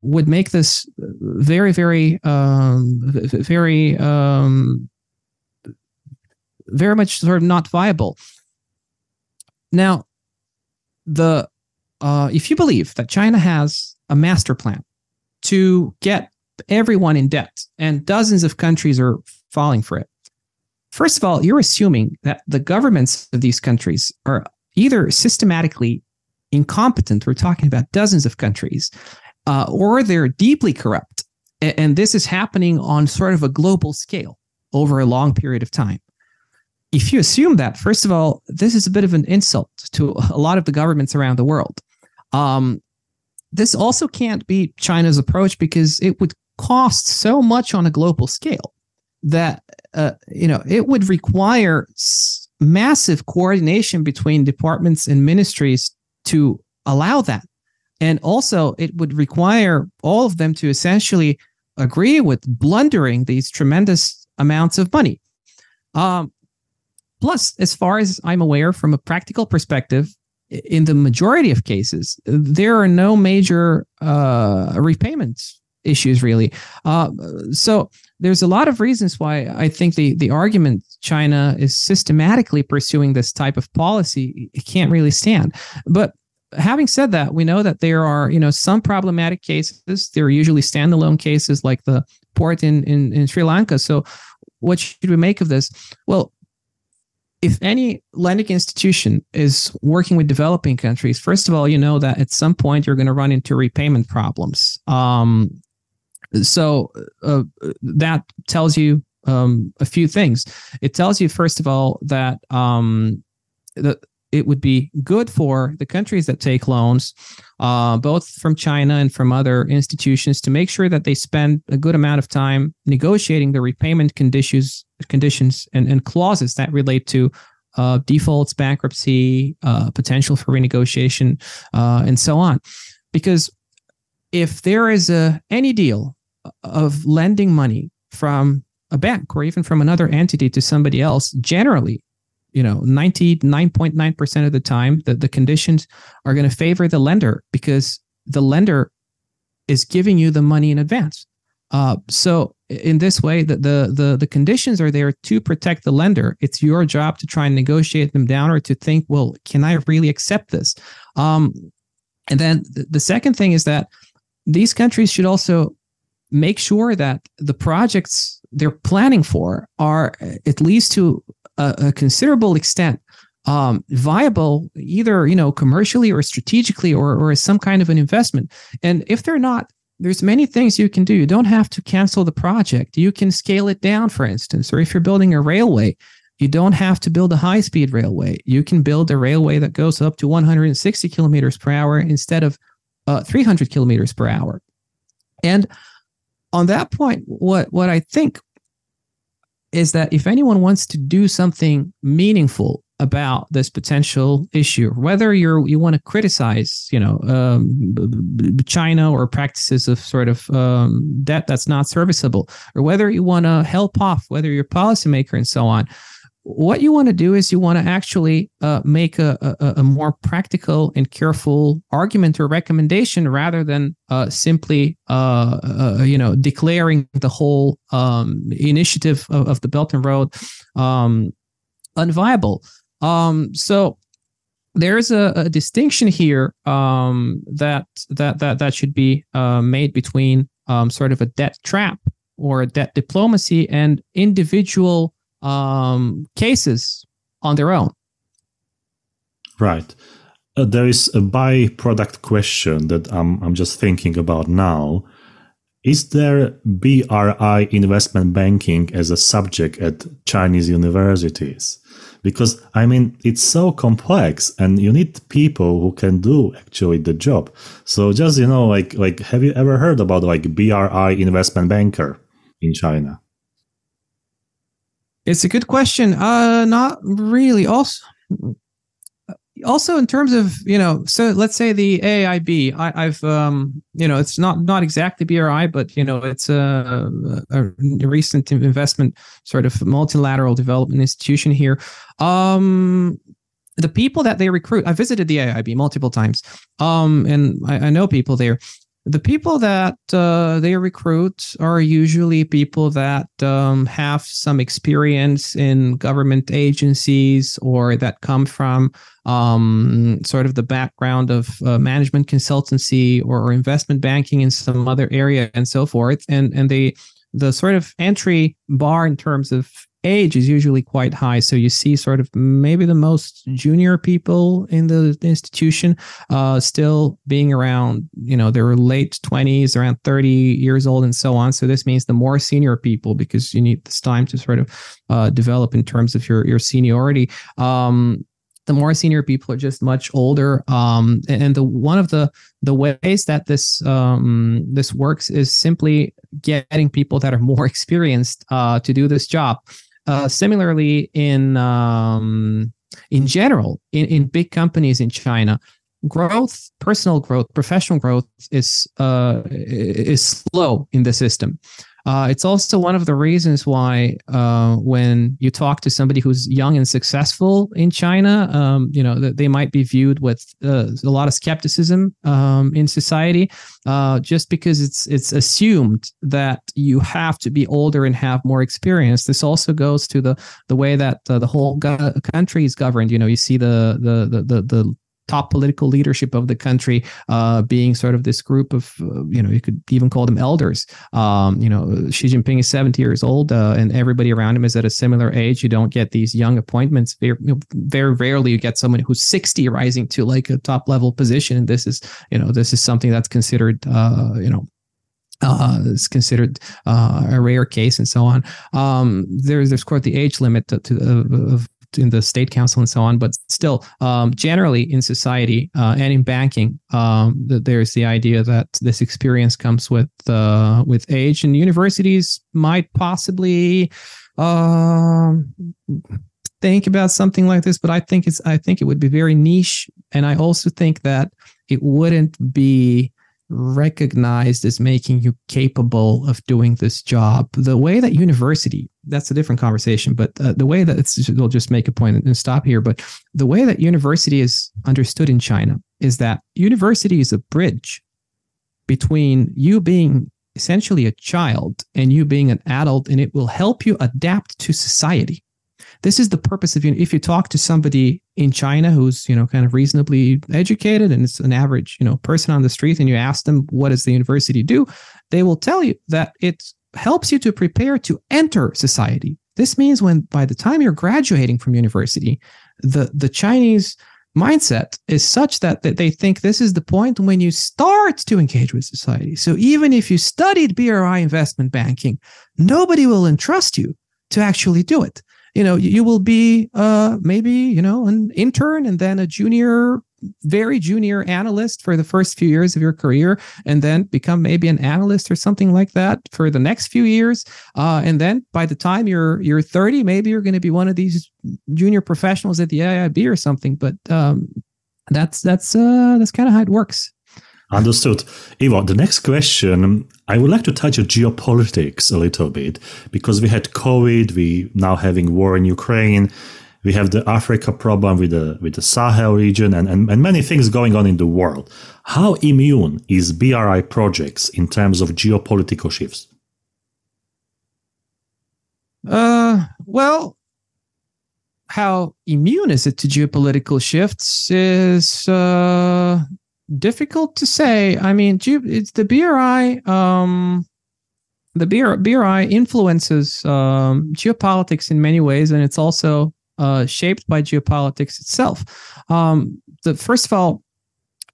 would make this very very um, very um, very much sort of not viable now the uh, if you believe that china has a master plan to get everyone in debt and dozens of countries are falling for it First of all, you're assuming that the governments of these countries are either systematically incompetent, we're talking about dozens of countries, uh, or they're deeply corrupt. And this is happening on sort of a global scale over a long period of time. If you assume that, first of all, this is a bit of an insult to a lot of the governments around the world. Um, this also can't be China's approach because it would cost so much on a global scale that uh, you know it would require s- massive coordination between departments and ministries to allow that and also it would require all of them to essentially agree with blundering these tremendous amounts of money um, plus as far as i'm aware from a practical perspective in the majority of cases there are no major uh, repayments issues really. Uh, so there's a lot of reasons why I think the the argument China is systematically pursuing this type of policy can't really stand. But having said that, we know that there are you know some problematic cases. There are usually standalone cases like the port in in, in Sri Lanka. So what should we make of this? Well, if any lending institution is working with developing countries, first of all, you know that at some point you're going to run into repayment problems. Um, so uh, that tells you um, a few things. It tells you first of all that um, the it would be good for the countries that take loans, uh, both from China and from other institutions, to make sure that they spend a good amount of time negotiating the repayment conditions, conditions and, and clauses that relate to uh, defaults, bankruptcy, uh, potential for renegotiation, uh, and so on. Because if there is a any deal of lending money from a bank or even from another entity to somebody else, generally, you know, 99.9% of the time, the, the conditions are going to favor the lender because the lender is giving you the money in advance. Uh, so in this way, the, the, the the conditions are there to protect the lender. It's your job to try and negotiate them down, or to think, well, can I really accept this? Um, and then the second thing is that these countries should also make sure that the projects they're planning for are at least to a, a considerable extent um, viable either you know commercially or strategically or, or as some kind of an investment. And if they're not there's many things you can do. You don't have to cancel the project. You can scale it down for instance or if you're building a railway you don't have to build a high speed railway. You can build a railway that goes up to 160 kilometers per hour instead of uh, 300 kilometers per hour. And on that point what what i think is that if anyone wants to do something meaningful about this potential issue, whether you're you want to criticize, you know, um, China or practices of sort of um, debt that's not serviceable, or whether you want to help off, whether you're a policymaker and so on, what you want to do is you want to actually uh, make a, a, a, more practical and careful argument or recommendation rather than uh, simply uh, uh you know declaring the whole um, initiative of, of, the Belt and Road um, unviable. Um, so there's a, a distinction here um, that that that that should be uh, made between um, sort of a debt trap or debt diplomacy and individual um, cases on their own. Right. Uh, there is a byproduct question that I'm, I'm just thinking about now. Is there BRI investment banking as a subject at Chinese universities? Because I mean, it's so complex and you need people who can do actually the job. So just, you know, like, like, have you ever heard about like BRI investment banker in China? It's a good question. Uh, not really. Also, also in terms of you know, so let's say the AIIB. I, have um, you know, it's not not exactly BRI, but you know, it's a, a recent investment sort of multilateral development institution here. Um, the people that they recruit, I visited the AIIB multiple times, um, and I, I know people there the people that uh, they recruit are usually people that um, have some experience in government agencies or that come from um, sort of the background of uh, management consultancy or, or, investment banking in some other area and so forth. And and they the sort of entry bar in terms of age is usually quite high. So you see sort of maybe the most junior people in the institution uh, still being around, you know, their late 20s, around 30 years old, and so on. So this means the more senior people, because you need this time to sort of uh, develop in terms of your, your seniority. Um, the more senior people are just much older um, and the one of the the ways that this um, this works is simply getting people that are more experienced uh, to do this job uh, similarly, in um, in general, in, in big companies in China, growth, personal growth, professional growth is uh, is slow in the system. Uh, it's also one of the reasons why uh, when you talk to somebody who's young and successful in China, um, you know they might be viewed with uh, a lot of skepticism um, in society, uh, just because it's it's assumed that you have to be older and have more experience. This also goes to the the way that uh, the whole go- country is governed. You know, you see the the the the, the top political leadership of the country uh, being sort of this group of, uh, you know, you could even call them elders. Um, you know, Xi Jinping is 70 years old uh, and everybody around him is at a similar age. You don't get these young appointments. Very, very rarely you get someone who's 60 rising to like a top level position. And this is, you know, this is something that's considered, uh, you know, uh, is considered uh, a rare case and so on. Um, there's there's quite the age limit to, to of, in the state council and so on, but still, um, generally in society uh, and in banking, um, there's the idea that this experience comes with uh, with age, and universities might possibly um, think about something like this. But I think it's I think it would be very niche, and I also think that it wouldn't be recognized as making you capable of doing this job. The way that university, that's a different conversation, but uh, the way that it's, we'll just make a point and stop here. But the way that university is understood in China is that university is a bridge between you being essentially a child and you being an adult, and it will help you adapt to society. This is the purpose of you. if you talk to somebody in China who's you know kind of reasonably educated and it's an average you know person on the street, and you ask them what does the university do, they will tell you that it helps you to prepare to enter society. This means when by the time you're graduating from university, the the Chinese mindset is such that, that they think this is the point when you start to engage with society. So even if you studied BRI investment banking, nobody will entrust you to actually do it you know you will be uh maybe you know an intern and then a junior very junior analyst for the first few years of your career and then become maybe an analyst or something like that for the next few years. Uh, and then by the time you're you're 30 maybe you're going to be one of these junior professionals at the AIIB or something. But um, that's that's uh, that's kind of how it works Understood. Ivo, the next question, I would like to touch on geopolitics a little bit because we had COVID, we now having war in Ukraine, we have the Africa problem with the with the Sahel region and, and, and many things going on in the world. How immune is BRI projects in terms of geopolitical shifts? Uh well, how immune is it to geopolitical shifts is uh difficult to say. I mean, it's the BRI. Um, the BRI influences um, geopolitics in many ways, and it's also uh, shaped by geopolitics itself. Um, the first of all,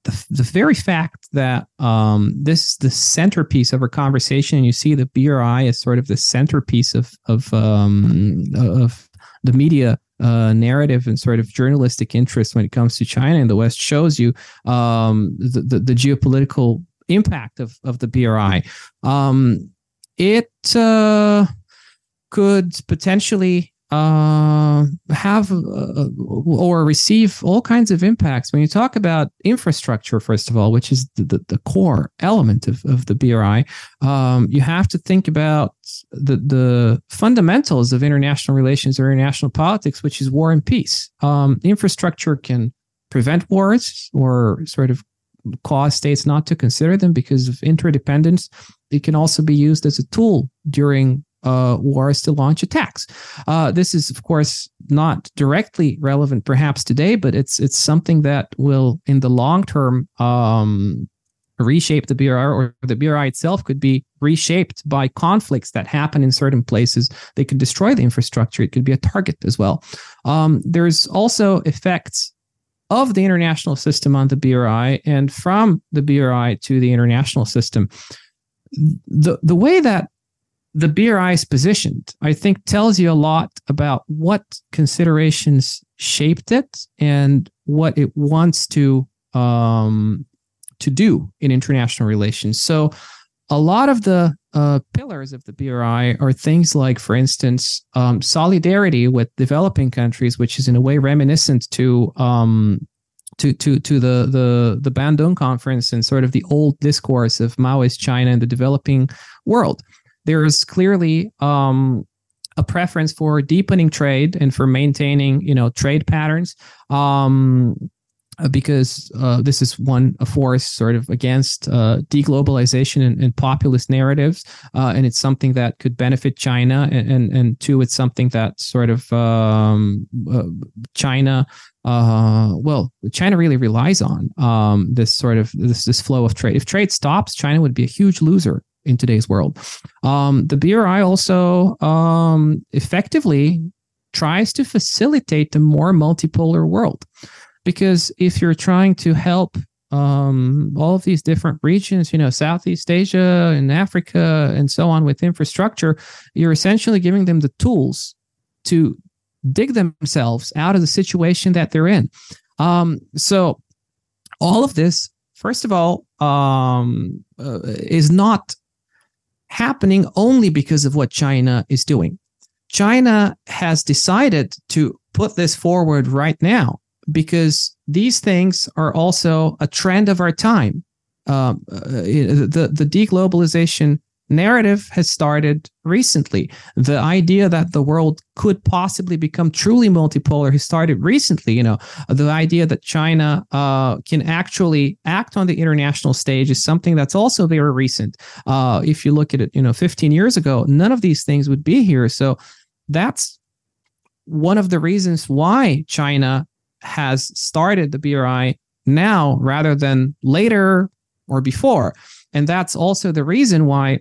the, the very fact that um, this is the centerpiece of our conversation, and you see the BRI as sort of the centerpiece of of um, of the media uh, narrative and sort of journalistic interest when it comes to China and the West shows you um, the, the, the geopolitical impact of of the BRI. Um, it uh, could potentially uh, have uh, or receive all kinds of impacts. When you talk about infrastructure, first of all, which is the, the, the core element of, of the BRI, um, you have to think about the, the fundamentals of international relations or international politics, which is war and peace. Um, infrastructure can prevent wars or sort of cause states not to consider them because of interdependence. It can also be used as a tool during uh, wars to launch attacks. Uh, this is, of course, not directly relevant, perhaps today, but it's it's something that will, in the long term, um, reshape the BRI, or the BRI itself could be reshaped by conflicts that happen in certain places. They could destroy the infrastructure. It could be a target as well. Um, there's also effects of the international system on the BRI, and from the BRI to the international system. The the way that the BRI is positioned, I think tells you a lot about what considerations shaped it and what it wants to um, to do in international relations. So a lot of the uh, pillars of the BRI are things like, for instance, um, solidarity with developing countries, which is in a way reminiscent to um, to to to the the the Bandung conference and sort of the old discourse of Maoist China and the developing world there's clearly um, a preference for deepening trade and for maintaining, you know, trade patterns. Um, uh, because uh, this is one a force sort of against uh, deglobalization and, and, populist narratives, uh, and it's something that could benefit China, and and, and two, it's something that sort of um, uh, China. Uh, well, China really relies on um, this sort of this this flow of trade. If trade stops, China would be a huge loser in today's world. Um, the BRI also um, effectively tries to facilitate a more multipolar world because if you're trying to help um, all of these different regions, you know, Southeast Asia and Africa and so on with infrastructure, you're essentially giving them the tools to dig themselves out of the situation that they're in. Um, so all of this, first of all, um, uh, is not happening only because of what China is doing. China has decided to put this forward right now because these things are also a trend of our time. Um, uh, the the deglobalization narrative has started recently. The idea that the world could possibly become truly multipolar has started recently. You know, the idea that China uh, can actually act on the international stage is something that's also very recent. Uh, if you look at it, you know, 15 years ago, none of these things would be here. So that's one of the reasons why China has started the BRI now rather than later or before. And that's also the reason why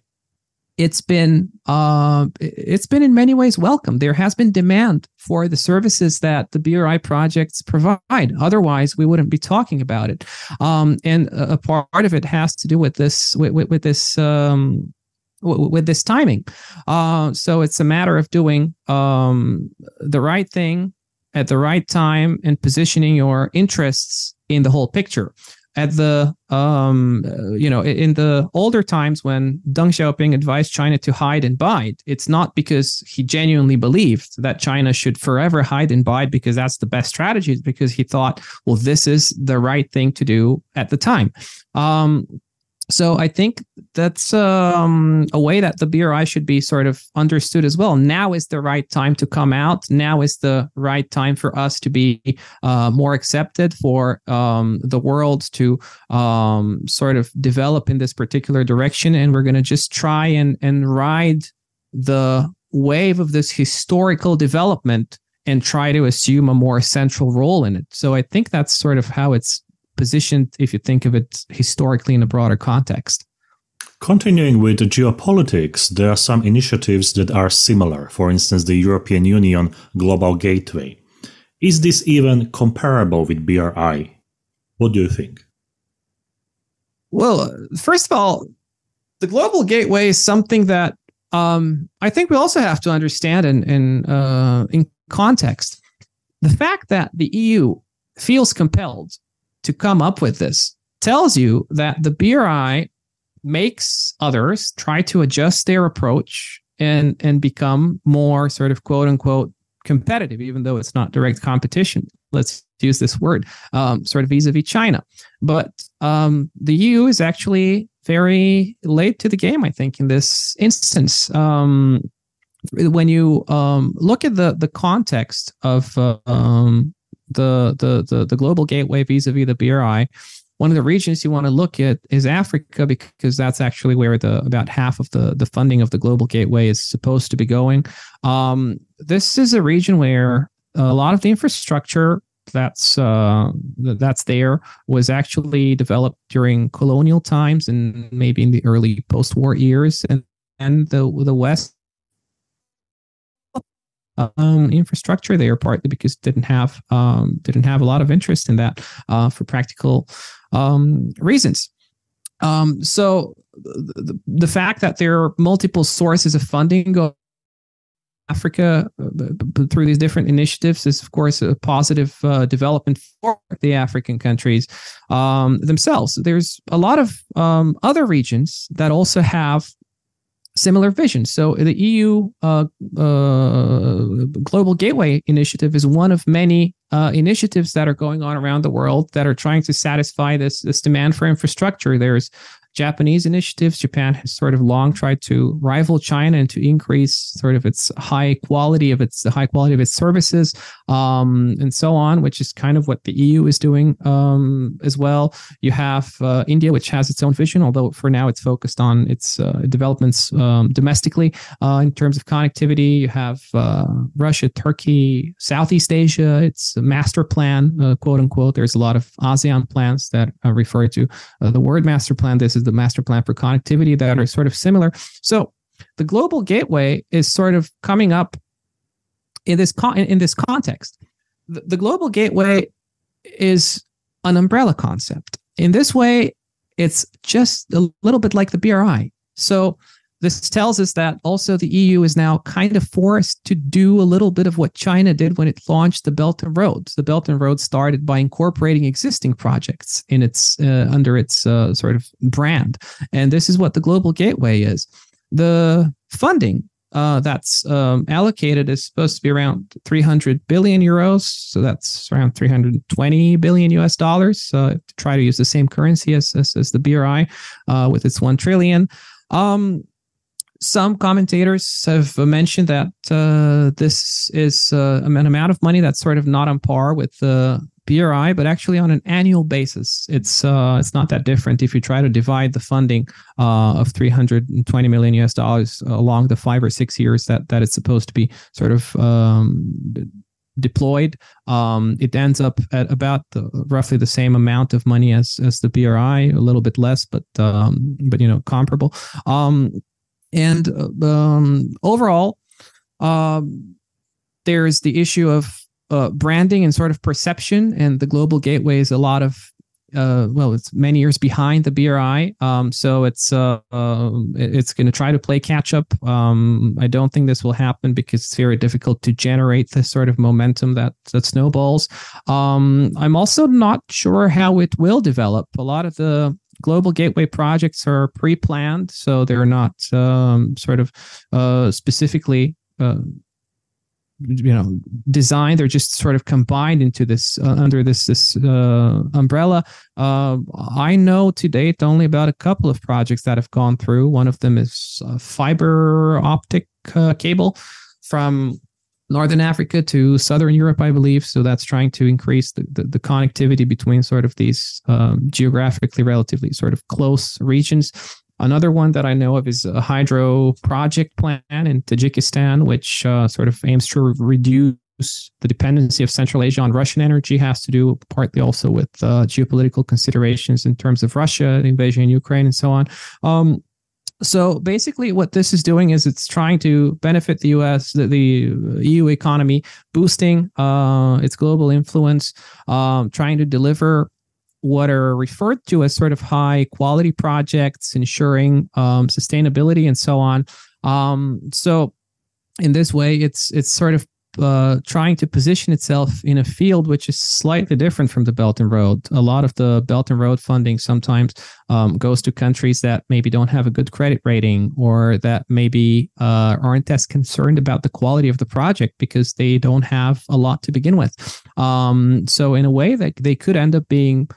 it's been uh, it's been in many ways welcome. There has been demand for the services that the BRI projects provide. Otherwise, we wouldn't be talking about it. Um, and a part of it has to do with this with, with, with this um, with this timing. Uh, so it's a matter of doing um, the right thing at the right time and positioning your interests in the whole picture. At the um, you know in the older times when Deng Xiaoping advised China to hide and bide, it's not because he genuinely believed that China should forever hide and bide because that's the best strategy. It's because he thought, well, this is the right thing to do at the time. Um, so I think that's um, a way that the BRI should be sort of understood as well. Now is the right time to come out. Now is the right time for us to be uh, more accepted, for um, the world to um, sort of develop in this particular direction. And we're going to just try and, and ride the wave of this historical development and try to assume a more central role in it. So I think that's sort of how it's positioned if you think of it historically in a broader context. Continuing with geopolitics, there are some initiatives that are similar. For instance, the European Union Global Gateway. Is this even comparable with BRI? What do you think? Well, first of all, the Global Gateway is something that um, I think we also have to understand in in, uh, in context. The fact that the EU feels compelled to come up with this tells you that the BRI makes others try to adjust their approach and and become more sort of quote unquote competitive, even though it's not direct competition. Let's use this word, um, sort of vis-a-vis China. But um, the EU is actually very late to the game, I think, in this instance. Um, when you um, look at the the context of uh, um, the the the, the global gateway vis-a-vis the BRI, one of the regions you want to look at is Africa because that's actually where the about half of the the funding of the global gateway is supposed to be going. Um, this is a region where a lot of the infrastructure that's uh, that's there was actually developed during colonial times and maybe in the early post-war years, and and the the West um, infrastructure there, partly because didn't have um, didn't have a lot of interest in that uh, for practical um, reasons. Um, so the, the fact that there are multiple sources of funding go Africa uh, through these different initiatives is, of course, a positive uh, development for the African countries um, themselves. There's a lot of um, other regions that also have similar vision. So the EU uh, uh, Global Gateway Initiative is one of many uh, initiatives that are going on around the world that are trying to satisfy this this demand for infrastructure. There's Japanese initiatives. Japan has sort of long tried to rival China and to increase sort of its high quality of its the high quality of its services, um, and so on, which is kind of what the EU is doing um, as well. You have uh, India, which has its own vision, although for now it's focused on its uh, developments um, domestically uh, in terms of connectivity. You have uh, Russia, Turkey, Southeast Asia. It's a master plan, uh, quote unquote. There's a lot of ASEAN plans that refer to uh, the word master plan. This is is the master plan for connectivity that are sort of similar. So the global gateway is sort of coming up in this con- in this context. The, the global gateway is an umbrella concept. in this way, it's just a little bit like the BRI. So this tells us that also the EU is now kind of forced to do a little bit of what China did when it launched the Belt and Road. The Belt and Road started by incorporating existing projects in its uh, under its uh, sort of brand, and this is what the Global Gateway is. The funding uh, that's um, allocated is supposed to be around 300 billion euros. So that's around 320 billion US dollars. Uh, to try to use the same currency as, as, as the BRI uh, with its 1 trillion. Um, some commentators have mentioned that uh, this is uh, an amount of money that's sort of not on par with the BRI, but actually on an annual basis, it's uh, it's not that different. If you try to divide the funding uh, of 320 million US dollars along the five or six years that that it's supposed to be sort of um, deployed, um, it ends up at about the, roughly the same amount of money as as the BRI, a little bit less, but um, but you know comparable. Um, and um, overall, um, there's the issue of uh, branding and sort of perception, and the global gateway is a lot of uh, well, it's many years behind the BRI, um, so it's uh, uh it's going to try to play catch up. Um, I don't think this will happen because it's very difficult to generate this sort of momentum that that snowballs. Um, I'm also not sure how it will develop. A lot of the global gateway projects are pre-planned, so they're not um, sort of uh, specifically. Uh, you know designed they're just sort of combined into this uh, under this this uh, umbrella uh, i know to date only about a couple of projects that have gone through one of them is fiber optic uh, cable from northern Africa to southern Europe, I believe. So that's trying to increase the, the, the connectivity between sort of these um, geographically relatively sort of close regions. Another one that I know of is a hydro project plan in Tajikistan, which uh, sort of aims to reduce the dependency of Central Asia on Russian energy has to do partly also with uh, geopolitical considerations in terms of Russia, invasion in Ukraine, and so on. Um, so basically, what this is doing is it's trying to benefit the U.S., the, the EU economy, boosting uh, its global influence, um, trying to deliver what are referred to as sort of high quality projects, ensuring um, sustainability and so on. Um, so in this way, it's it's sort of uh, trying to position itself in a field which is slightly different from the Belt and Road. A lot of the Belt and Road funding sometimes um, goes to countries that maybe don't have a good credit rating or that maybe uh, aren't as concerned about the quality of the project because they don't have a lot to begin with. Um, so in a way, that they could end up being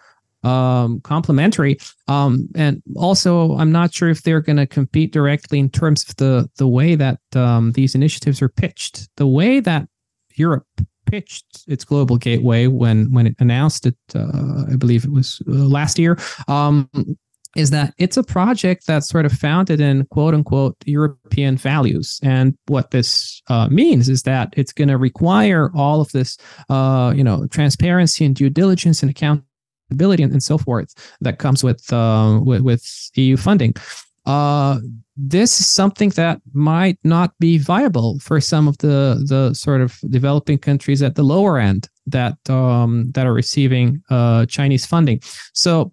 um, complementary. Um, and also, I'm not sure if they're going to compete directly in terms of the the way that um, these initiatives are pitched. The way that Europe pitched its global gateway when when it announced it, uh, I believe it was uh, last year. Um, is that it's a project that's sort of founded in quote unquote European values. And what this uh, means is that it's going to require all of this, uh, you know, transparency and due diligence and account ability and, and so forth that comes with uh, with, with, EU funding. Uh, this is something that might not be viable for some of the the sort of developing countries at the lower end that um, that are receiving uh, Chinese funding. So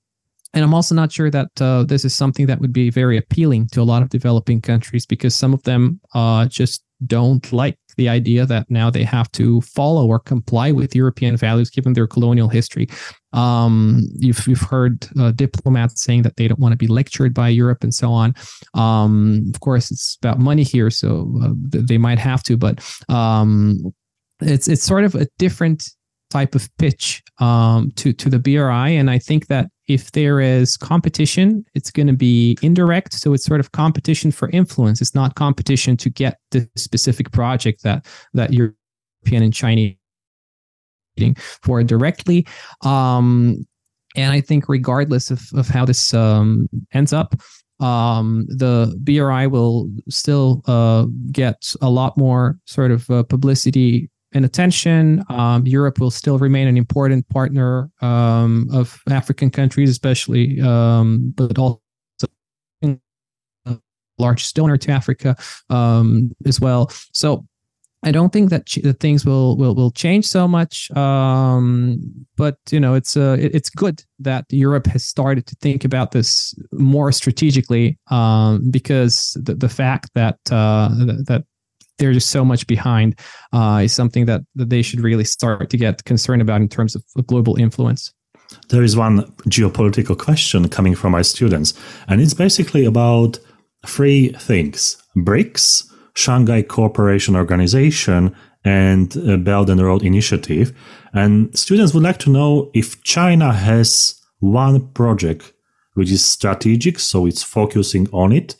and I'm also not sure that uh, this is something that would be very appealing to a lot of developing countries because some of them uh, just don't like the idea that now they have to follow or comply with European values given their colonial history. Um, you've, you've heard uh, diplomats saying that they don't want to be lectured by Europe and so on. Um, of course, it's about money here, so uh, they might have to, but um, it's it's sort of a different type of pitch um, to to the BRI, and I think that if there is competition, it's going to be indirect. So it's sort of competition for influence. It's not competition to get the specific project that that European and Chinese for directly. Um, and I think regardless of, of how this um, ends up, um, the BRI will still uh, get a lot more sort of uh, publicity and attention. Um, Europe will still remain an important partner um, of African countries, especially, um, but also a largest donor to Africa um, as well. So I don't think that ch- things will will will change so much. Um, but you know, it's uh, it, it's good that Europe has started to think about this more strategically. Um, because the the fact that uh, that they're just so much behind uh, is something that, that they should really start to get concerned about in terms of global influence. There is one geopolitical question coming from our students, and it's basically about three things: BRICS Shanghai Cooperation Organization and uh, Belt and Road Initiative. And students would like to know if China has one project which is strategic, so it's focusing on it,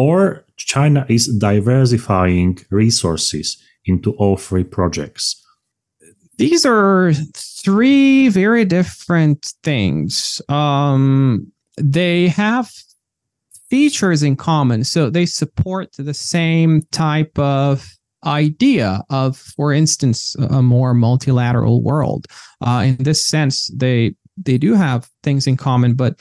or China is diversifying resources into all three projects. These are three very different things. Um, they have features in common. So they support the same type of idea of, for instance, a more multilateral world. Uh, in this sense, they they do have things in common, but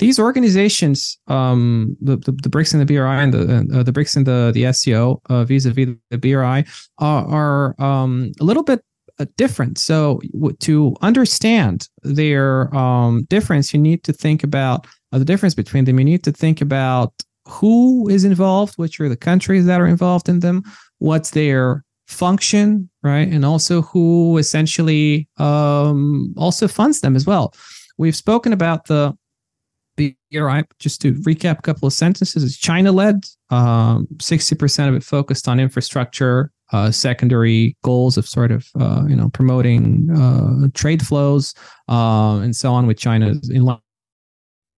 these organizations, um, the, the, the the BRI and the uh, the the the SCO uh, vis-a-vis the BRI are, are um, a little bit uh, different. So w- to understand their um, difference, you need to think about uh, the difference between them. You need to think about who is involved, which are the countries that are involved in them, what's their function, right, and also who essentially um, also funds them as well. We've spoken about the BRI. Just to recap a couple of sentences, it's China led. Um, 60% of it focused on infrastructure, uh, secondary goals of sort of uh, you know promoting uh, trade flows uh, and so on with China's in line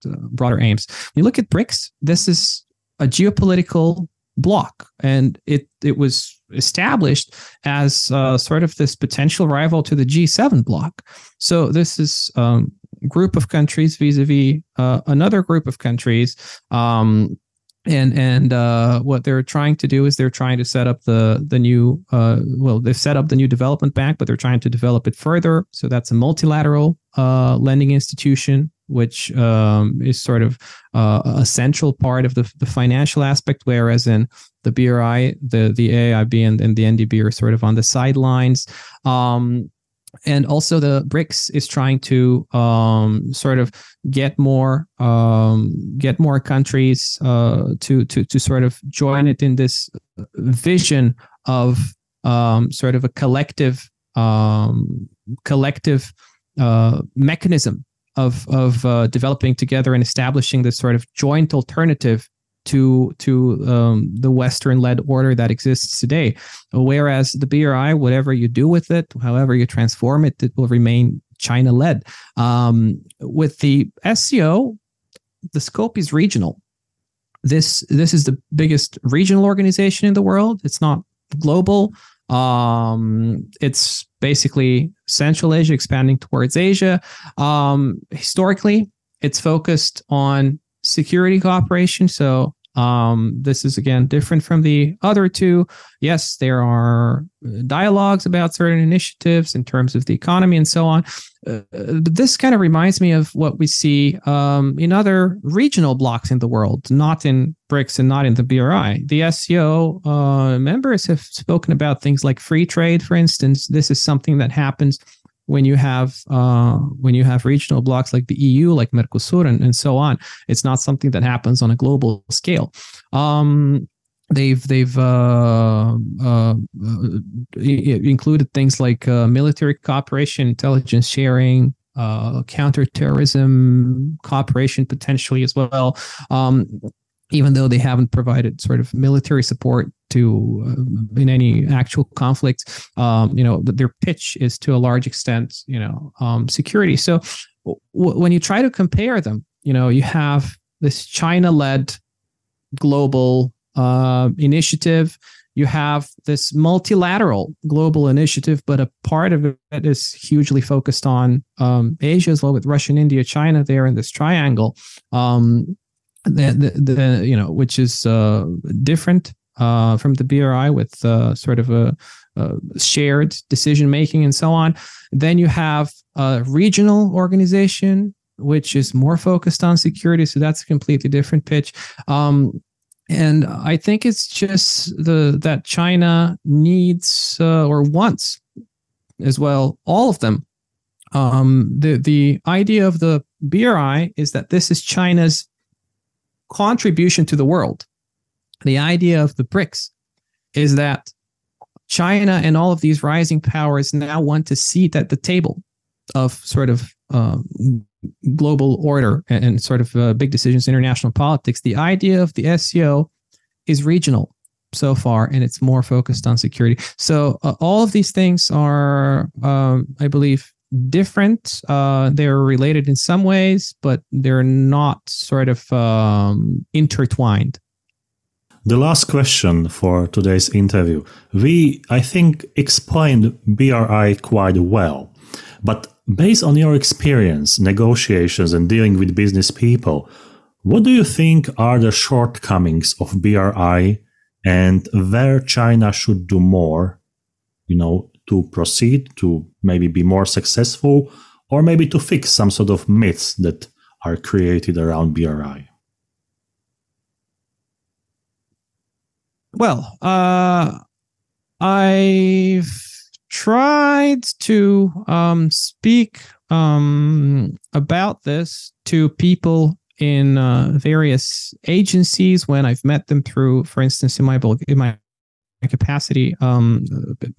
uh, broader aims. When you look at BRICS, this is a geopolitical bloc, and it it was established as uh, sort of this potential rival to the G7 bloc. So this is um, group of countries vis-a-vis uh, another group of countries. Um, and and uh, what they're trying to do is they're trying to set up the the new uh, well they've set up the new development bank but they're trying to develop it further so that's a multilateral uh, lending institution which um, is sort of uh, a central part of the, the financial aspect, whereas in the BRI, the the AIIB and, and the NDB are sort of on the sidelines. Um, and also the BRICS is trying to um, sort of get more um, get more countries uh, to to to sort of join it in this vision of um, sort of a collective um, collective uh, mechanism of of uh, developing together and establishing this sort of joint alternative to to um, the Western led order that exists today. Whereas the BRI, whatever you do with it, however you transform it, it will remain China led. Um, with the SCO, the scope is regional. This this is the biggest regional organization in the world. It's not global. Um, it's basically Central Asia expanding towards Asia. Um, historically, it's focused on security cooperation. So um, this is again different from the other two. Yes, there are dialogues about certain initiatives in terms of the economy and so on. Uh, but this kind of reminds me of what we see um, in other regional blocks in the world, not in BRICS and not in the BRI. The SCO uh, members have spoken about things like free trade, for instance. This is something that happens when you have uh, when you have regional blocks like the EU, like Mercosur, and, and so on. It's not something that happens on a global scale. Um, they've they've uh, uh, included things like uh, military cooperation, intelligence sharing, uh, counterterrorism cooperation potentially as well. Um, even though they haven't provided sort of military support to uh, in any actual conflict um, you know their pitch is to a large extent you know um, security. So w- when you try to compare them you know you have this china led global uh, initiative. You have this multilateral global initiative but a part of it is hugely focused on um, asia as well with russia and india china there in this triangle. Um, the, the, the, you know which is uh, different uh, from the BRI with uh, sort of a, a shared decision making and so on. Then you have a regional organization which is more focused on security, so that's a completely different pitch. Um, and I think it's just the that China needs uh, or wants as well all of them. Um, the the idea of the BRI is that this is China's contribution to the world. The idea of the BRICS is that China and all of these rising powers now want to seat at the table of sort of uh, global order and, and sort of uh, big decisions, international politics. The idea of the SCO is regional so far, and it's more focused on security. So uh, all of these things are, um, I believe, different. Uh, they're related in some ways, but they're not sort of um, intertwined. The last question for today's interview. We, I think, explained BRI quite well. But based on your experience, negotiations, and dealing with business people, what do you think are the shortcomings of BRI and where China should do more, you know, to proceed, to maybe be more successful, or maybe to fix some sort of myths that are created around BRI? Well, uh, I've tried to um, speak um, about this to people in uh, various agencies when I've met them through, for instance, in my in my capacity um,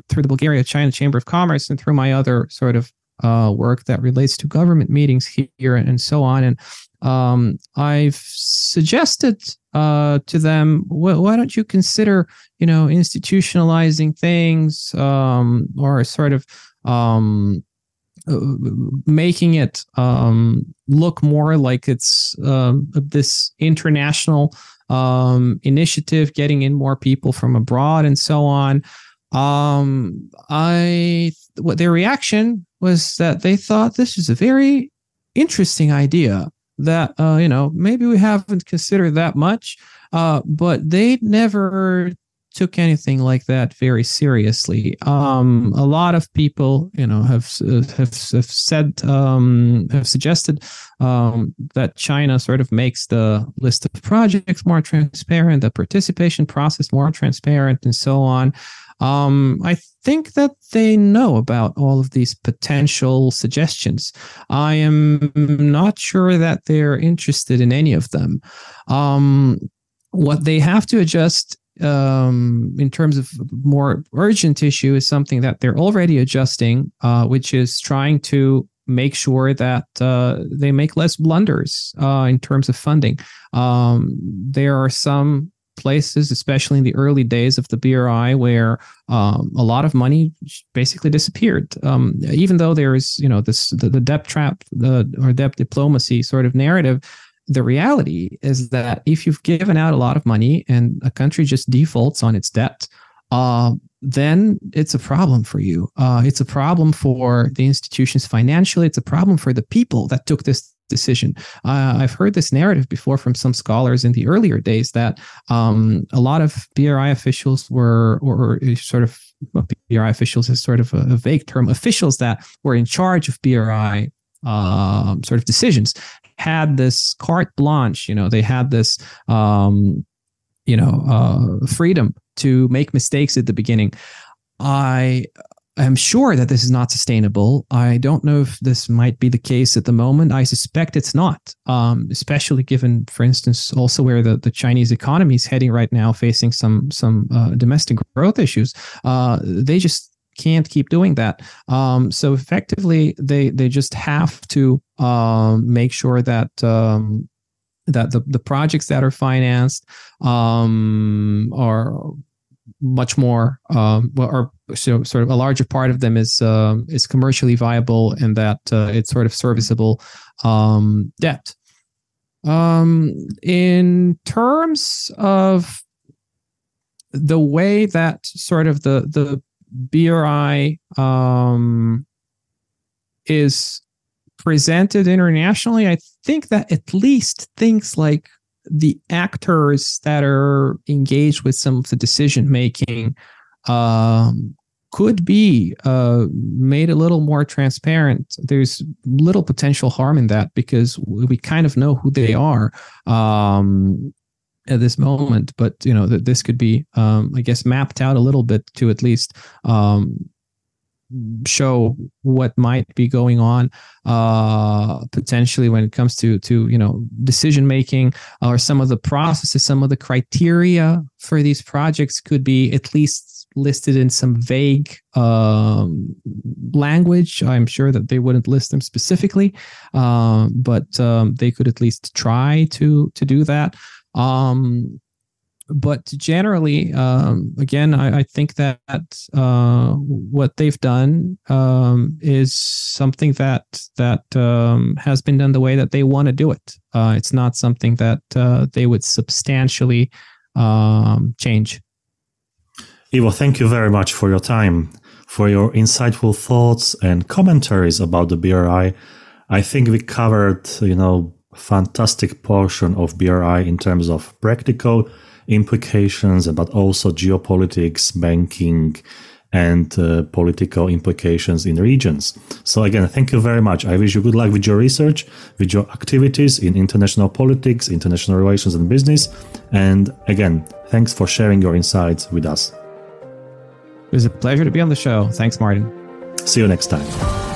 through the Bulgaria China Chamber of Commerce and through my other sort of uh, work that relates to government meetings here and, and so on. And um, I've suggested uh, to them, well, why don't you consider, you know, institutionalizing things um, or sort of um, uh, making it um, look more like it's uh, this international um, initiative, getting in more people from abroad and so on. I what their reaction was that they thought this is a very interesting idea that uh, you know maybe we haven't considered that much, uh, but they never took anything like that very seriously. Um, a lot of people, you know, have have, have said um, have suggested um, that China sort of makes the list of projects more transparent, the participation process more transparent, and so on. Um, I think that they know about all of these potential suggestions. I am not sure that they're interested in any of them. Um, what they have to adjust um, in terms of more urgent issue is something that they're already adjusting, uh, which is trying to make sure that uh, they make less blunders uh, in terms of funding. Um, there are some places, especially in the early days of the BRI, where um, a lot of money basically disappeared. Um, even though there is, you know, this the, the debt trap, the or debt diplomacy sort of narrative the reality is that if you've given out a lot of money and a country just defaults on its debt, uh, then it's a problem for you. Uh, it's a problem for the institutions financially. It's a problem for the people that took this decision. Uh, I've heard this narrative before from some scholars in the earlier days that um, a lot of BRI officials were, or, or sort of BRI officials is sort of a, a, vague term, officials that were in charge of BRI um, sort of decisions had this carte blanche. You know, they had this, um, you know, uh, freedom to make mistakes at the beginning. I am sure that this is not sustainable. I don't know if this might be the case at the moment. I suspect it's not, um, especially given, for instance, also where the, the Chinese economy is heading right now, facing some some uh, domestic growth issues. Uh, they just can't keep doing that. Um, so effectively, they they just have to um, make sure that um, that the, the projects that are financed um, are much more um, or so sort of a larger part of them is uh, is commercially viable and that uh, it's sort of serviceable um, debt. Um, in terms of the way that sort of the the BRI um, is presented internationally, I think that at least things like the actors that are engaged with some of the decision making um, could be uh, made a little more transparent. There's little potential harm in that because we kind of know who they are. Um, at this moment, but you know that this could be, um, I guess, mapped out a little bit to at least um, show what might be going on uh, potentially when it comes to to you know decision making or some of the processes, some of the criteria for these projects could be at least listed in some vague um, language. I'm sure that they wouldn't list them specifically, um, but um, they could at least try to to do that. Um, but generally, um, again, I, I, think that uh, what they've done um, is something that that has been done the way that they want to do it. Uh, it's not something that uh, they would substantially change. Ivo, thank you very much for your time, for your insightful thoughts and commentaries about the BRI. I think we covered, you know, fantastic portion of BRI in terms of practical implications, but also geopolitics, banking, and uh, political implications in regions. So again, thank you very much. I wish you good luck with your research, with your activities in international politics, international relations and business. And again, thanks for sharing your insights with us. It was a pleasure to be on the show. Thanks, Martin. See you next time.